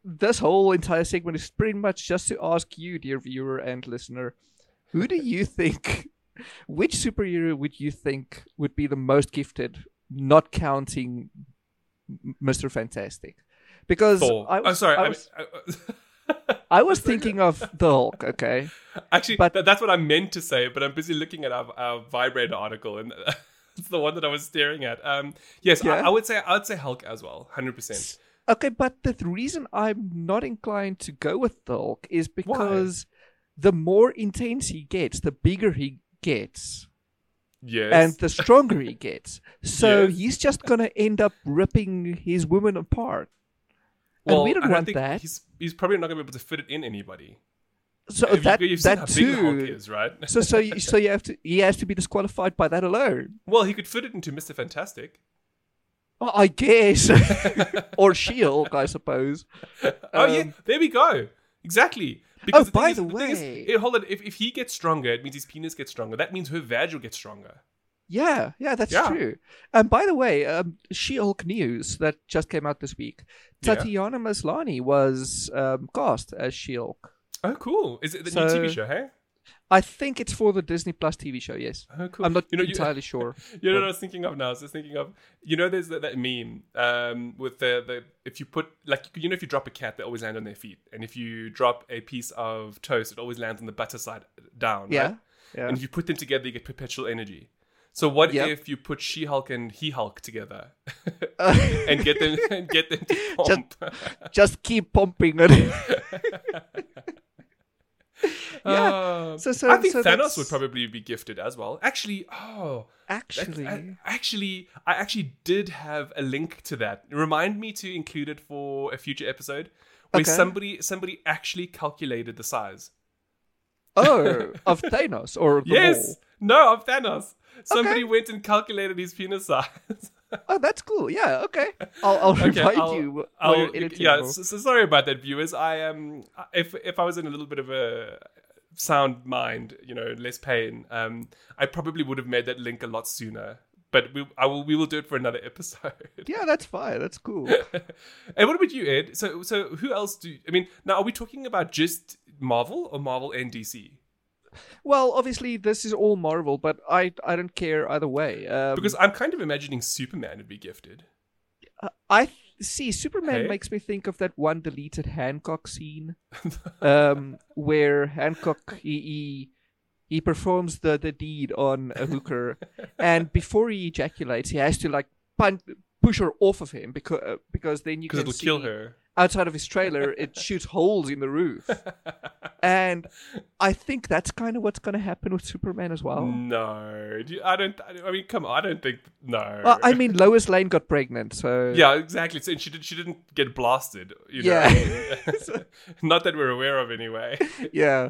this whole entire segment is pretty much just to ask you, dear viewer and listener, who do you think, which superhero would you think would be the most gifted, not counting Mr. Fantastic? Because Thor. I I'm was, sorry. I I was, mean, I was thinking of the Hulk, okay? actually, but- th- that's what I meant to say, but I'm busy looking at our, our vibrator article, and it's the one that I was staring at. Um, yes, I, I would say I would say Hulk as well, hundred percent. Okay, but the reason I'm not inclined to go with the Hulk is because the more intense he gets, the bigger he gets. Yes, and the stronger he gets. So Yes. he's just gonna end up ripping his woman apart. well, and we don't I want think that. He's he's probably not going to be able to fit it in anybody. So you- that seen that how big Hulk too. is, right? so so you, so you have to he has to be disqualified by that alone. well, he could fit it into Mister Fantastic. Well, I guess, or She-Hulk, I suppose. oh yeah, Um, there we go. Exactly. Oh, thing by is- the is, way- eh, hold on. If, if he gets stronger, it means his penis gets stronger. That means her vag will get stronger. Yeah, yeah, that's Yeah. true. And by the way, um, She-Hulk news that just came out this week. Yeah. Tatiana Maslany was um, cast as She-Hulk. Oh, cool. Is it the new TV show? Hey. I think it's for the Disney Plus TV show. Yes, Oh, cool. I'm not You know, you- entirely sure. You know what I was thinking of now? I was just thinking of you know there's that, that meme um, with the, the if you put like you know if you drop a cat they always land on their feet and if you drop a piece of toast it always lands on the butter side down. Yeah, right? yeah. And if you put them together you get perpetual energy. So what Yep. if you put She Hulk and He Hulk together Uh, and get them and get them to Just- pump? just keep pumping it. yeah. Oh. So, so I think so Thanos that's- would probably be gifted as well. Actually, oh, actually. I- actually, I actually did have a link to that. Remind me to include it for a future episode where Okay. somebody somebody actually calculated the size. oh, of Thanos or the yes, ball. no, of Thanos. Somebody went and calculated his penis size. Oh, that's cool. Yeah. Okay. I'll, I'll Okay, remind I'll- you I'll- yeah, so, so sorry about that, viewers. I am um, if if I was in a little bit of a sound mind, you know, less pain, um, I probably would have made that link a lot sooner. But we, I will, we will do it for another episode. yeah, that's fine. That's cool. and what about you, Ed? So, so who else do? I mean, now are we talking about just Marvel or Marvel and DC? well, obviously this is all Marvel, but I I don't care either way. Um, Because I'm kind of imagining Superman would be gifted. I see Superman Hey? makes me think of that one deleted Hancock scene, um, where Hancock he, he he performs the the deed on a hooker, and before he ejaculates, he has to like punch, push her off of him because uh, because then you can it'll see kill her. Outside of his trailer it shoots holes in the roof, and I think that's kind of what's going to happen with Superman as well. No, Do you- I don't. I mean, come on. I don't think. No. Well, I mean, Lois Lane got pregnant, so yeah, exactly. So she did. She didn't get blasted. You know? Yeah. Not that we're aware of, anyway. yeah.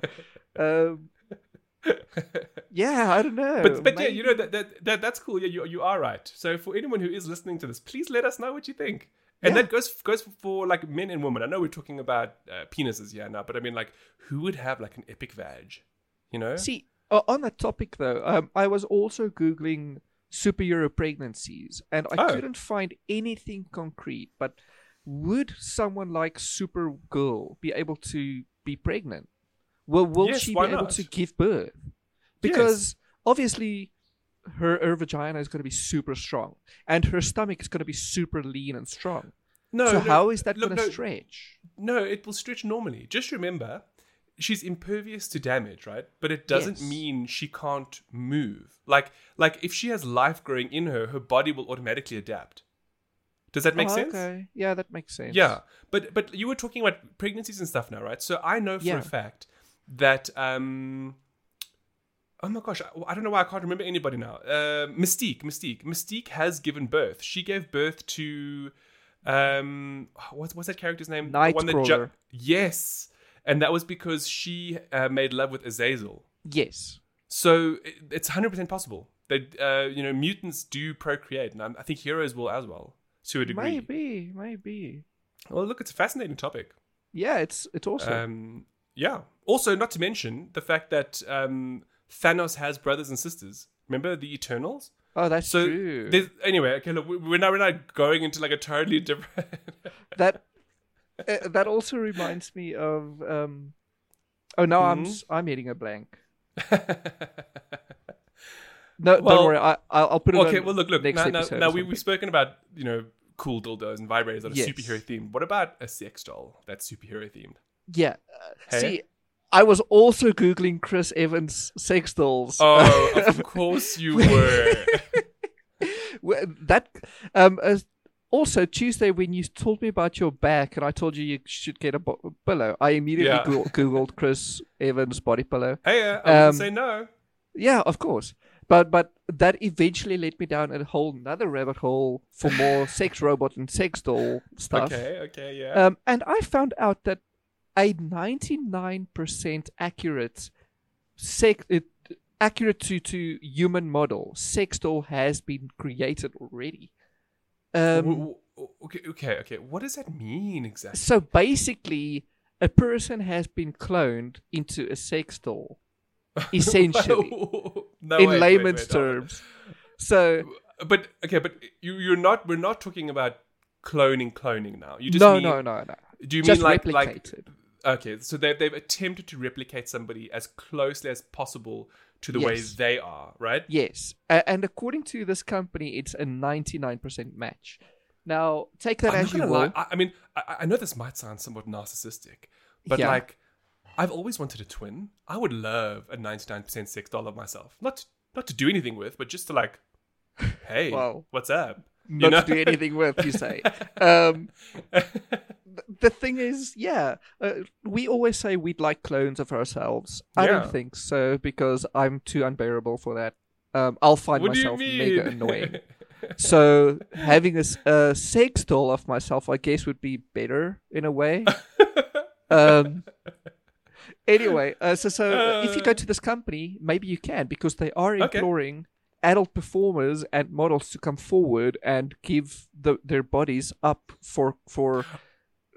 Um, yeah, I don't know. But but yeah, you know that, that that that's cool. Yeah, you you are right. So for anyone who is listening to this, please let us know what you think. And Yeah. that goes goes for like men and women. I know we're talking about uh, penises here now, but I mean like who would have like an epic vag? You know? See, uh, on that topic though, um, I was also googling superhero pregnancies, and I Oh. couldn't find anything concrete. But would someone like Supergirl be able to be pregnant? Well, Will Yes, she be able not? to give birth? Because obviously. Her, her vagina is going to be super strong, and her stomach is going to be super lean and strong. no. so no, how is that going to no, stretch? No, it will stretch normally. Just remember, she's impervious to damage, right? But it doesn't Yes. mean she can't move. Like like if she has life growing in her, her body will automatically adapt. Does that make Oh, sense? Okay, yeah, that makes sense. Yeah, but but you were talking about pregnancies and stuff now, right? So I know for Yeah. a fact that um, oh my gosh, I, I don't know why I can't remember anybody now. Uh, Mystique, Mystique, Mystique has given birth. She gave birth to um, what's what's that character's name? The one that Nightcrawler. yes, and that was because she uh, made love with Azazel. Yes. So it, it's hundred percent possible that uh, you know mutants do procreate, and I'm, I think heroes will as well to a degree. Maybe, maybe. Well, look, it's a fascinating topic. Yeah, it's it's awesome. Um, yeah. Also, not to mention the fact that um, Thanos has brothers and sisters. Remember the Eternals? oh, that's So true. anyway, okay, look, we- we're now we're not going into like a totally different. that Uh, that also reminds me of. Um, oh, now I'm Mhm. s- I'm hitting a blank. No, Well- don't worry. I I'll, I'll put it. okay, well, look, look. next Now, now, now we we've spoken about you know cool dildos and vibrators that are Yes. superhero themed. What about a sex doll that's superhero themed? Yeah. Uh, Hey? See, I was also googling Chris Evans sex dolls. Oh, of course you were. That um uh, also Tuesday when you told me about your back and I told you you should get a bo- pillow, I immediately Yeah. goo- googled Chris Evans body pillow. hey, uh, I Um, say no. Yeah, of course. But but that eventually led me down a whole another rabbit hole for more sex robot and sex doll stuff. Okay, okay, yeah. Um, and I found out that a 99% accurate sex, it, accurate to, to human model sex doll has been created already. Um, okay, okay, okay. What does that mean exactly? so basically, a person has been cloned into a sex doll, essentially, no, in wait, wait, layman's wait, on. terms. So But okay, but you you're not we're not talking about cloning cloning now. You just no, mean, no, no, no. Do you Just mean like like replicated. Okay? So they they've attempted to replicate somebody as closely as possible to the way they are, right? Yes, a- and according to this company, it's a 99% match. Now, take that I'm as you will. lie. I, I mean, I, I know this might sound somewhat narcissistic, but Yeah. like, I've always wanted a twin. I would love a 99% sex doll of myself. Not not to do anything with, but just to like, hey, what's up? Not know? to do anything with, you say. um, the thing is, yeah, uh, we always say we'd like clones of ourselves. I don't think so because I'm too unbearable for that. Um, I'll find what myself mega annoying. So having a sex doll of myself, I guess, would be better in a way. um, anyway, uh, so so uh, if you go to this company, maybe you can because they are Okay. imploring adult performers and models to come forward and give the, their bodies up for for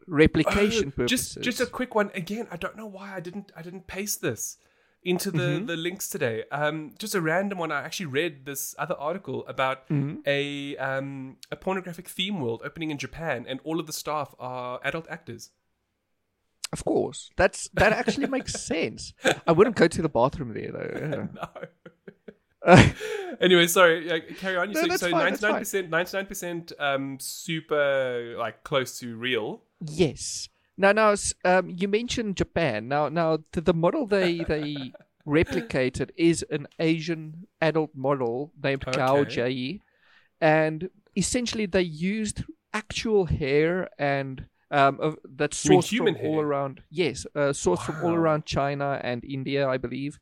replication Oh, purposes. Just just a quick one again. I don't know why I didn't I didn't paste this into the Mm-hmm. the links today. Um, just a random one. I actually read this other article about Mm-hmm. a um a pornographic theme world opening in Japan, and all of the staff are adult actors. of course, that's that actually makes sense. I wouldn't go to the bathroom there though. No. anyway, sorry. Carry on. You No, so fine, ninety that's nine fine. percent, ninety nine percent, um, super like close to real. Yes. Now, now, um, you mentioned Japan. Now, now, the, the model they they replicated is an Asian adult model named Kao Okay. Jai, and essentially they used actual hair and um of, that's sourced from all around. Yes, uh, sourced from all around China and India, I believe,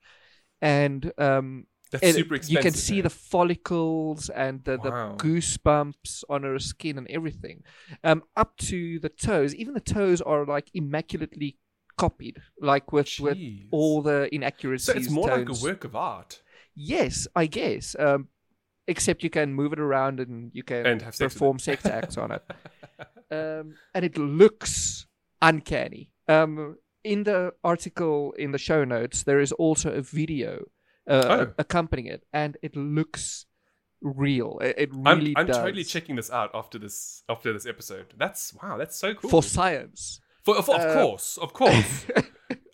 and um. That's it- super expensive. you can see eh? the follicles and the, the goosebumps on her skin and everything um, up to the toes. Even the toes are like immaculately copied, like with with all the inaccuracies. So it's more like a work of art. Yes, I guess. Um, except you can move it around and you can And have sex perform sex acts on it. Um, and it looks uncanny. Um, in the article in the show notes, there is also a video uh, Oh. accompanying it, and it looks real. It, it I'm, I'm does. totally checking this out after this after this episode. That's wow, that's so cool. for science. For- of, of uh, course, of course.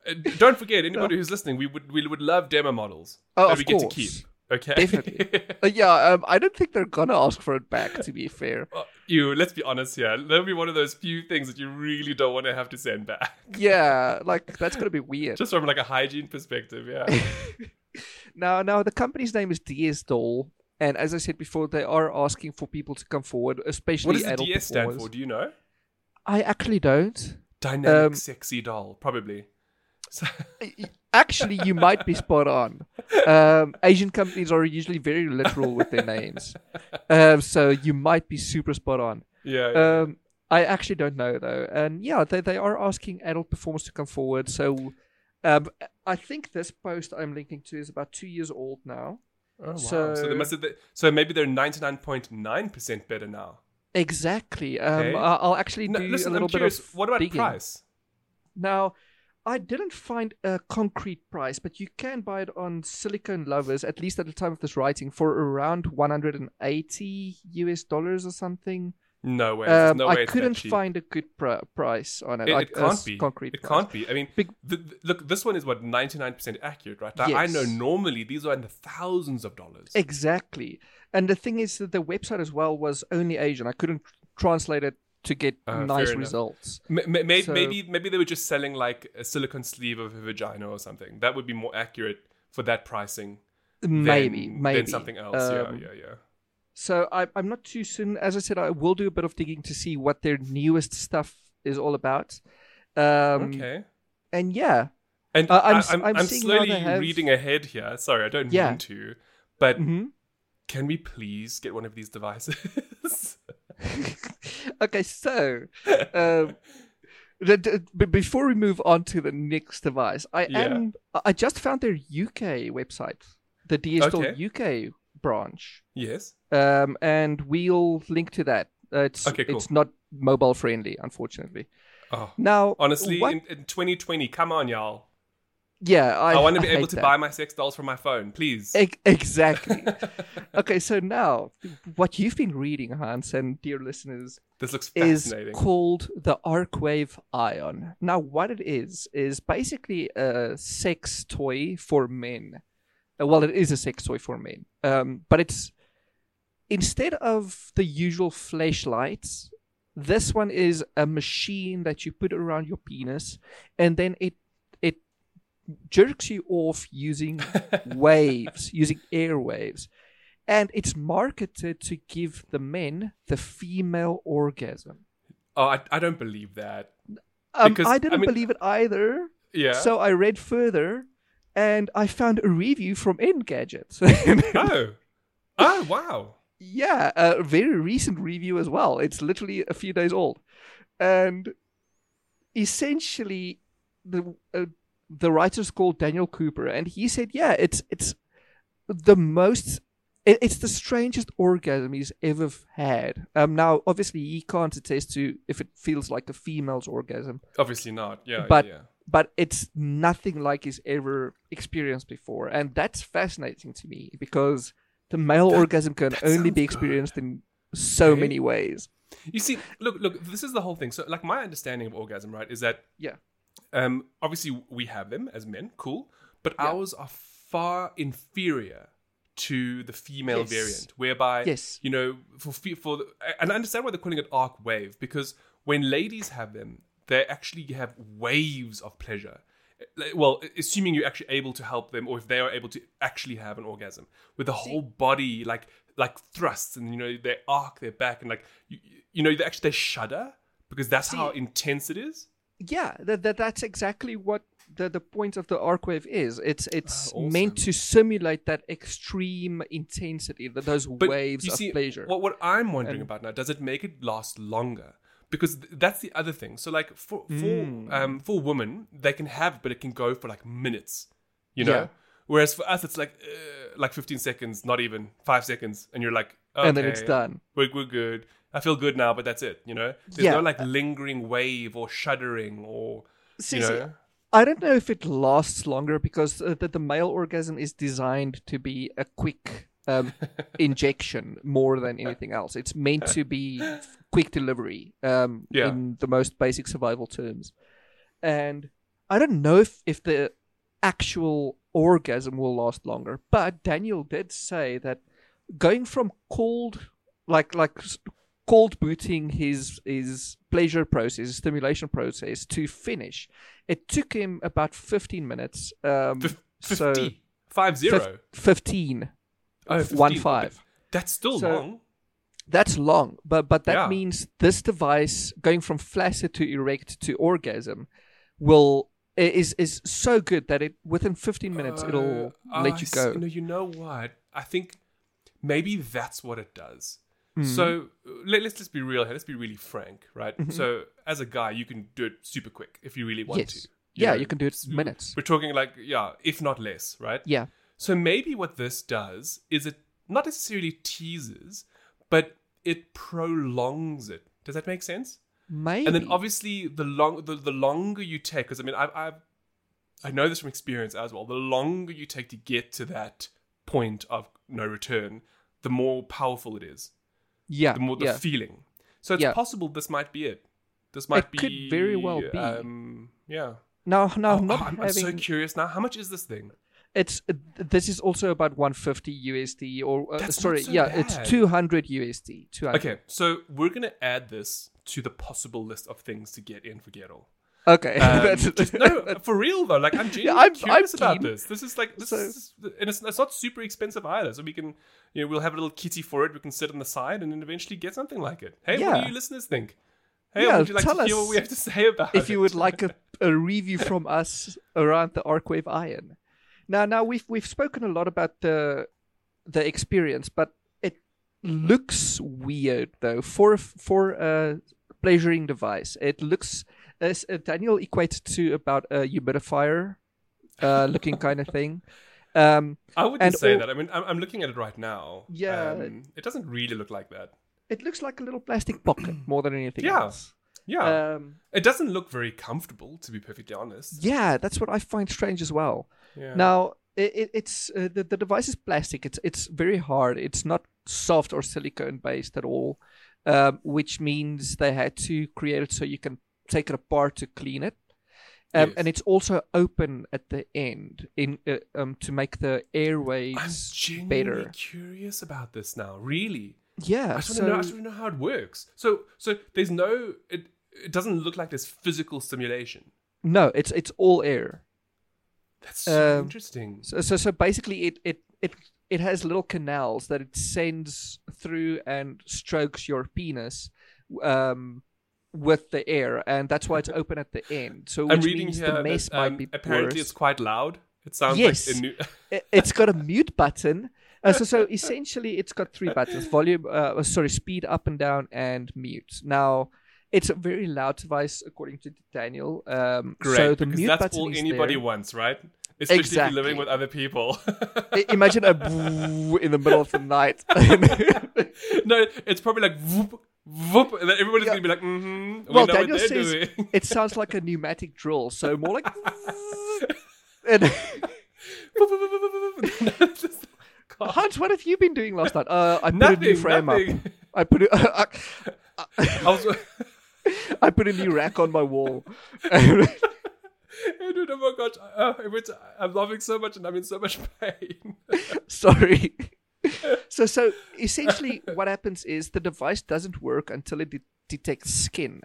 Uh, Don't forget, anybody who's listening, we would we would love demo models Oh, that we get to keep. Okay, Definitely. Uh, yeah, um, I don't think they're gonna ask for it back. To be fair, Uh, you, let's be honest here. That'll be one of those few things that you really don't want to have to send back, yeah, like that's gonna be weird. just from like a hygiene perspective. Yeah. Now, now the company's name is DS Doll, and as I said before, they are asking for people to come forward, especially what does the adult DS stand performers. for? Do you know? I actually don't. Dynamic Um, sexy doll, probably. So, Actually, you might be spot on. Um, Asian companies are usually very literal with their names, um, so you might be super spot on. yeah. yeah. Um, I actually don't know though, and yeah, they they are asking adult performers to come forward. So, um, I think this post I'm linking to is about two years old now. oh, wow. So, so- they must have. So maybe they're ninety nine point nine percent better now. Exactly. Um, Okay. I'll actually No, do listen, a little I'm curious. bit of what about digging. price? Now, I didn't find a concrete price, but you can buy it on Silicon Lovers, at least at the time of this writing, for around 180 US dollars or something. No way. Um, no way I couldn't find a good pr- price on it. It, like it can't be. concrete. It price. can't be. I mean, Big- the, the- look, this one is what ninety nine percent accurate, right? Now, I know normally these are in the thousands of dollars. Exactly. And the thing is that the website as well was only Asian. I couldn't translate it to get Uh, nice results. M- m- may- So- maybe maybe they were just selling like a silicone sleeve of a vagina or something. That would be more accurate for that pricing. than- Maybe, maybe than something else. Um, yeah, yeah, yeah. So I, I'm not too soon. As I said, I will do a bit of digging to see what their newest stuff is all about. Um, Okay. And yeah, And Uh, I'm I'm, I'm I'm slowly have- reading ahead here. Sorry, I don't Yeah. mean to, but hmm can we please get one of these devices? okay, so um, the- before we move on to the next device, I Yeah. am I just found their UK website, the DS Doll Okay. UK branch, yes. um, and we'll link to that. Uh, it's Okay, cool. it's not mobile friendly, unfortunately. Oh, Now, honestly, in, in 2020, come on, y'all. yeah, I, I, want to be able to that. buy my sex dolls from my phone, please. E- exactly. okay, so now what you've been reading, Hans, and dear listeners, this looks is fascinating. called the Arcwave Ion. Now, what it is is basically a sex toy for men. Uh, Well, it is a sex toy for men, um, but it's instead of the usual flashlights. This one is a machine that you put around your penis, and then it it jerks you off using waves, using air waves. And it's marketed to give the men the female orgasm. Oh, I, I don't believe that. Um, Because, I I didn't mean- believe it either. Yeah. So I read further and I found a review from Engadget. oh. Oh, wow. yeah, a very recent review as well. It's literally a few days old. And essentially, the uh, the writer's called Daniel Cooper, and he said, "Yeah, it's it's the most, it, it's the strangest orgasm he's ever had." Um, now obviously he can't attest to if it feels like a female's orgasm, Obviously not. Yeah. But- yeah. but it's nothing like he's ever experienced before, and that's fascinating to me because the male That- orgasm can only be good. experienced in so Okay. many ways. You see, look, look. This is the whole thing. So, like, my understanding of orgasm, right, is that Yeah. um, obviously we have them as men, cool, but Yeah. ours are far inferior to the female Yes. variant, whereby Yes. you know for for the, and I understand why they're calling it arc wave because when ladies have them, they actually have waves of pleasure. Eh, well, assuming you're actually able to help them, or if they are able to actually have an orgasm, with the whole body like like thrusts, and you know they arc their back, and like you, you know they actually they shudder because that's See- how intense it is. Yeah, that, that that's exactly what the, the point of the arc wave is. It's it's Ah, awesome. meant to simulate that extreme intensity, that those But waves of see, pleasure. What, what I'm wondering And- about now, does it make it last longer? Because th- that's the other thing. So, like for for Mm. um for women, they can have, but it can go for like minutes, you know. Yeah. Whereas for us, it's like uh, like 15 seconds, not even five seconds, and you're like, okay, and then it's done. We're, we're good. I feel good now, but that's it. You know, there's Yeah. no like lingering wave or shuddering or See, you know. I don't know if it lasts longer because uh, the, the male orgasm is designed to be a quick um, injection more than anything else. It's meant to be quick delivery um, Yeah. in the most basic survival terms. And I don't know if, if the actual orgasm will last longer, but Daniel did say that going from cold, like like cold booting his his pleasure process, his stimulation process to finish, it took him about fifteen minutes. Um, Fif- so 50, five fif- zero. fifteen. Oh, one 15. five. That's still So- long. That's long, but but that Yeah. means this device going from flaccid to erect to orgasm will is is so good that it within 15 minutes it'll Uh, let you go. No, you know what? I think maybe that's what it does. Hmm. So let, let's just be real here. Let's be really frank, right? Mm-hmm. So as a guy, you can do it super quick if you really want Yes. to. Yeah, know, you can do it minutes. We're talking like yeah, if not less, right? Yeah. So maybe what this does is it not necessarily teases, but it prolongs it. Does that make sense? Maybe. And then obviously the long the, the longer you take, because I mean I've, I've I know this from experience as well. The longer you take to get to that point of no return, the more powerful it is. Yeah. The more the yeah. feeling. So it's Yeah. possible this might be it. This might It could very well be. Um, yeah. Now, now, Oh, not oh, I'm, I'm so curious now. How much is this thing? it's uh, this is also about 150 USD or uh, sorry, so yeah, it's 200 USD. 200. Okay, so we're gonna add this to the possible list of things to get in for Gettle. Okay. Um, just, no, for real though. Like I'm genuinely I'm- curious I'm about keen. this. This is like this So- is, and it's, it's not super expensive either. So we can, you know, we'll have a little kitty for it. We can sit on the side and then eventually get something like it. Hey, what do you listeners think? Hey, Yeah, would you like tell to hear us what we have to say about it. if you would like a, a review from us around the Arcwave Ion. Now, now we've we've spoken a lot about the the experience, but it looks weird though for for a pleasuring device. It looks as uh, Daniel equates to about a humidifier uh, looking kind of thing. Um, I wouldn't say all- that. I mean, I'm, I'm looking at it right now. Yeah. Um, it doesn't really look like that. it looks like a little plastic pocket more than anything Yeah. else. Yeah, Um, it doesn't look very comfortable, to be perfectly honest. yeah, that's what I find strange as well. Yeah. Now it, it, it's uh, the the device is plastic. It's it's very hard. It's not soft or silicone based at all, um, which means they had to create it so you can take it apart to clean it. Um, Yes. And it's also open at the end in uh, um, to make the I'm airways genuinely better. curious about this now. Really, Yeah, I just so want to know. I just want to know how it works. So, so there's no. It it doesn't look like there's physical stimulation. no, it's it's all air. That's so Um, interesting. So, so so basically, it it it it has little canals that it sends through and strokes your penis, um, with the air, and that's why it's open at the end. So I'm reading means here the mess that, um, might be apparently worse. it's quite loud. It sounds Yes. like a new. It- it's got a mute button. Uh, so so essentially, it's got three buttons: volume, uh, sorry, speed up and down, and mute. Now. It's a very loud device, according to Daniel. Um, Great, so the because mute that's button all anybody there. wants, right? Especially if you're living with other people. Imagine a in the middle of the night. no, it's probably like whoop, and then everybody's Yeah. gonna be like, mm-hmm. We Well, Daniel says doing. it sounds like a pneumatic drill, so more like. and Hans, what have you been doing last night? Uh, I put a new frame nothing. up. I put a, I, I was, I put a new rack on my wall. Dude, oh my gosh, uh, I'm laughing so much and I'm in so much pain. Sorry. So so essentially, what happens is the device doesn't work until it de- detects skin.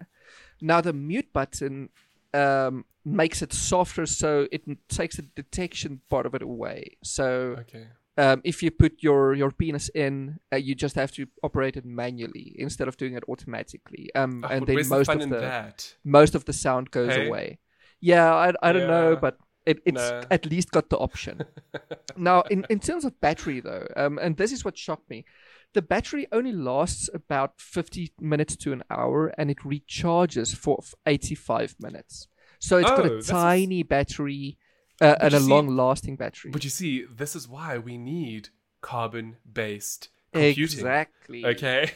Now the mute button um, makes it softer, so it takes the detection part of it away. So okay. um, if you put your, your penis in, uh, you just have to operate it manually instead of doing it automatically. Um, Oh, and then most the of the that? most of the sound goes Hey? away. Yeah, I, I don't know, but it, it's Nah. at least got the option. now, in, in terms of battery, though, um, and this is what shocked me, the battery only lasts about 50 minutes to an hour and it recharges for 85 minutes. So it's got Oh, a that's a- tiny battery uh, and a see- long lasting battery. But you see, this is why we need carbon-based computing. Exactly. Okay.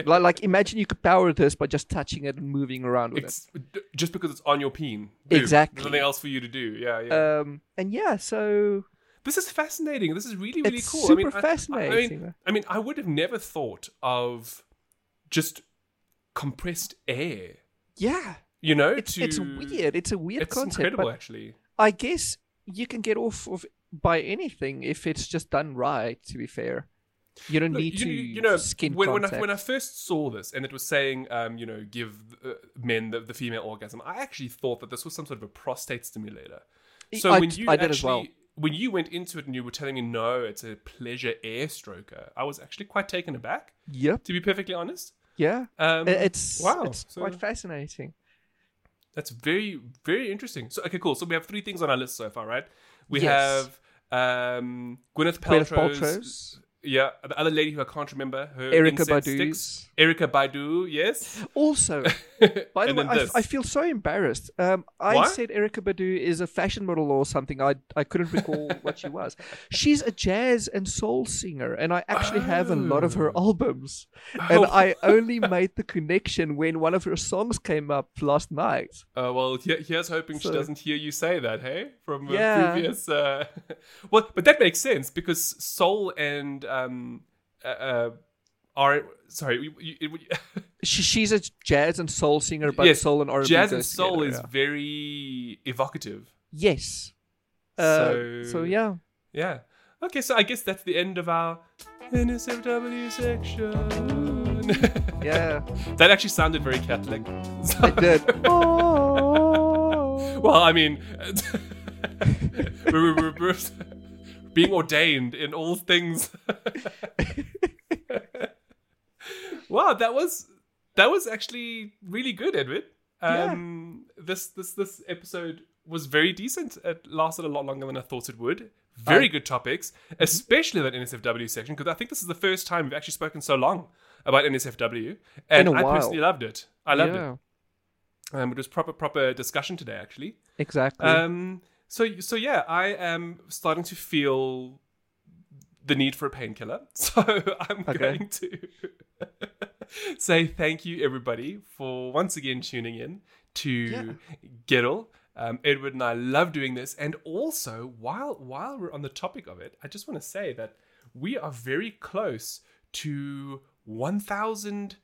Like, like, imagine you could power this by just touching it and moving around with it. It's d- just because it's on your peen. Boom. Exactly. There's nothing else for you to do. Yeah, yeah. Um, and yeah, so this is fascinating. This is really, really It's cool. I super mean, I- I, fascinating. mean, I mean, I would have never thought of just compressed air. yeah, You know, it's to, it's weird. It's a weird It's concept, incredible, actually. I guess you can get off of by anything if it's just done right. To be fair, you don't Look, need you, to you know skin when, when I when I first saw this and it was saying um you know give uh, men the, the female orgasm I actually thought that this was some sort of a prostate stimulator. So I- when you I did actually as well. when you went into it and you were telling me no it's a pleasure air stroker I was actually quite taken aback Yep. to be perfectly honest. Yeah. Um, it's wow, It's so- quite fascinating. That's very, very interesting. So, okay, cool. So we have three things on our list so far, right? We Yes. have um, Gwyneth Gwyneth Paltrow's, Paltrow's, yeah, the other lady who I can't remember her. Erica sticks. Erykah Badu, yes. Also, by the way, I. I feel so embarrassed. Um, I What? said Erykah Badu is a fashion model or something. I I couldn't recall what she was. She's a jazz and soul singer, and I actually have a lot of her Oh. albums. And Oh. I only made the connection when one of her songs came up last night. Uh, well, here, here's hoping she doesn't hear you say that, hey? From uh, Yeah. previous. Uh... well, but that makes sense because soul and um, uh, R. Sorry, you, you, She, she's a jazz and soul singer, but Yes, soul and R&B jazz and soul together, is yeah. very evocative. yes. Uh, So- so yeah, Yeah. Okay, so I guess that's the end of our NSFW section. yeah, that actually sounded very Catholic. it did. well, I mean, we're, we're- we're being ordained in all things. Wow, that was that was actually really good, Edward. Um, This this this episode was very decent. It lasted a lot longer than I thought it would. Very I- good topics, especially that NSFW section, because I think this is the first time we've actually spoken so long about NSFW, and I personally loved it. I loved yeah, it. Um, it was proper proper discussion today, actually. exactly. Um, so so yeah, I am starting to feel the need for a painkiller. So I'm Okay. going to say thank you everybody for once again tuning in to Yeah. Giddle. Um, Edward and I love doing this, and also while while we're on the topic of it, I just want to say that we are very close to 1,000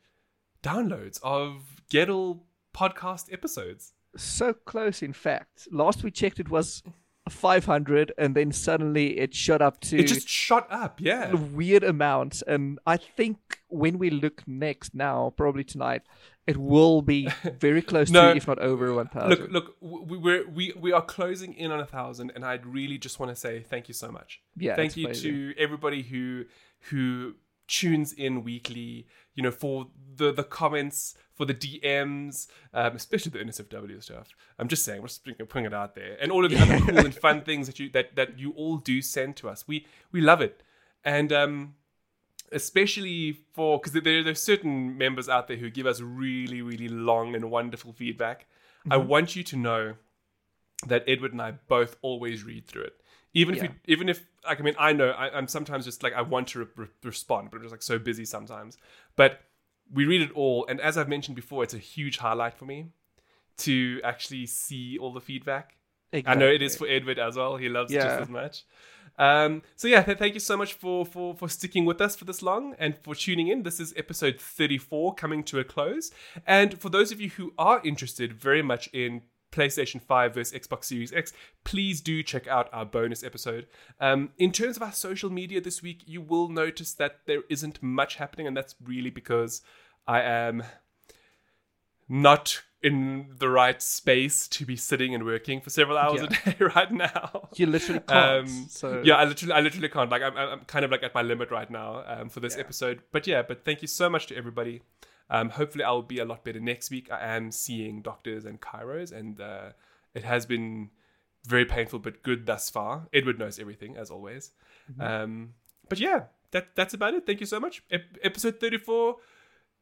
downloads of Gettle podcast episodes. so close, in fact. Last we checked, it was 500, and then suddenly it shot up to It just shot up, yeah. a weird amount. And I think when we look next, now probably tonight, it will be very close No. to, if not over 1,000. Look, look, we, we're, we we are closing in on a thousand, and I'd really just want to say thank you so much. Yeah, thank you amazing. to everybody who who tunes in weekly. You know, for the the comments, for the DMs, um, especially the NSFW stuff. I'm just saying, we're just putting it out there, and all of the other cool and fun things that you that that you all do send to us. We we love it, and um, especially for because there there's certain members out there who give us really really long and wonderful feedback. I Mm-hmm. want you to know that Edward and I both always read through it. Even if Yeah. we, even if like I mean I know I, I'm sometimes just like I want to re- re- respond, but I'm just like so busy sometimes. But we read it all, and as I've mentioned before, it's a huge highlight for me to actually see all the feedback. I know it is for Edward as well. He loves it just as much. Um, so yeah, th- thank you so much for, for for sticking with us for this long and for tuning in. This is episode 34 coming to a close. And for those of you who are interested very much in PlayStation 5 versus Xbox Series X, please do check out our bonus episode. Um, in terms of our social media this week, you will notice that there isn't much happening, and that's really because I am not in the right space to be sitting and working for several hours a day right now. You literally can't. Um, so yeah, I literally, I literally can't. Like, I'm, I'm kind of like at my limit right now um, for this Yeah. episode. But yeah, but thank you so much to everybody. Um, hopefully, I'll be a lot better next week. I am seeing doctors and chiros, and uh, it has been very painful but good thus far. Edward knows everything as always. Mm-hmm. Um, but yeah, that that's about it. Thank you so much. Ep- episode 34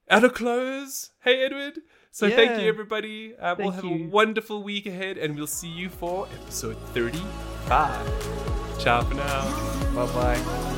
at a close. Hey, Edward. So thank you, everybody. Um, we'll Thank have a wonderful week ahead, and we'll see you for episode 35. Ciao for now. bye bye.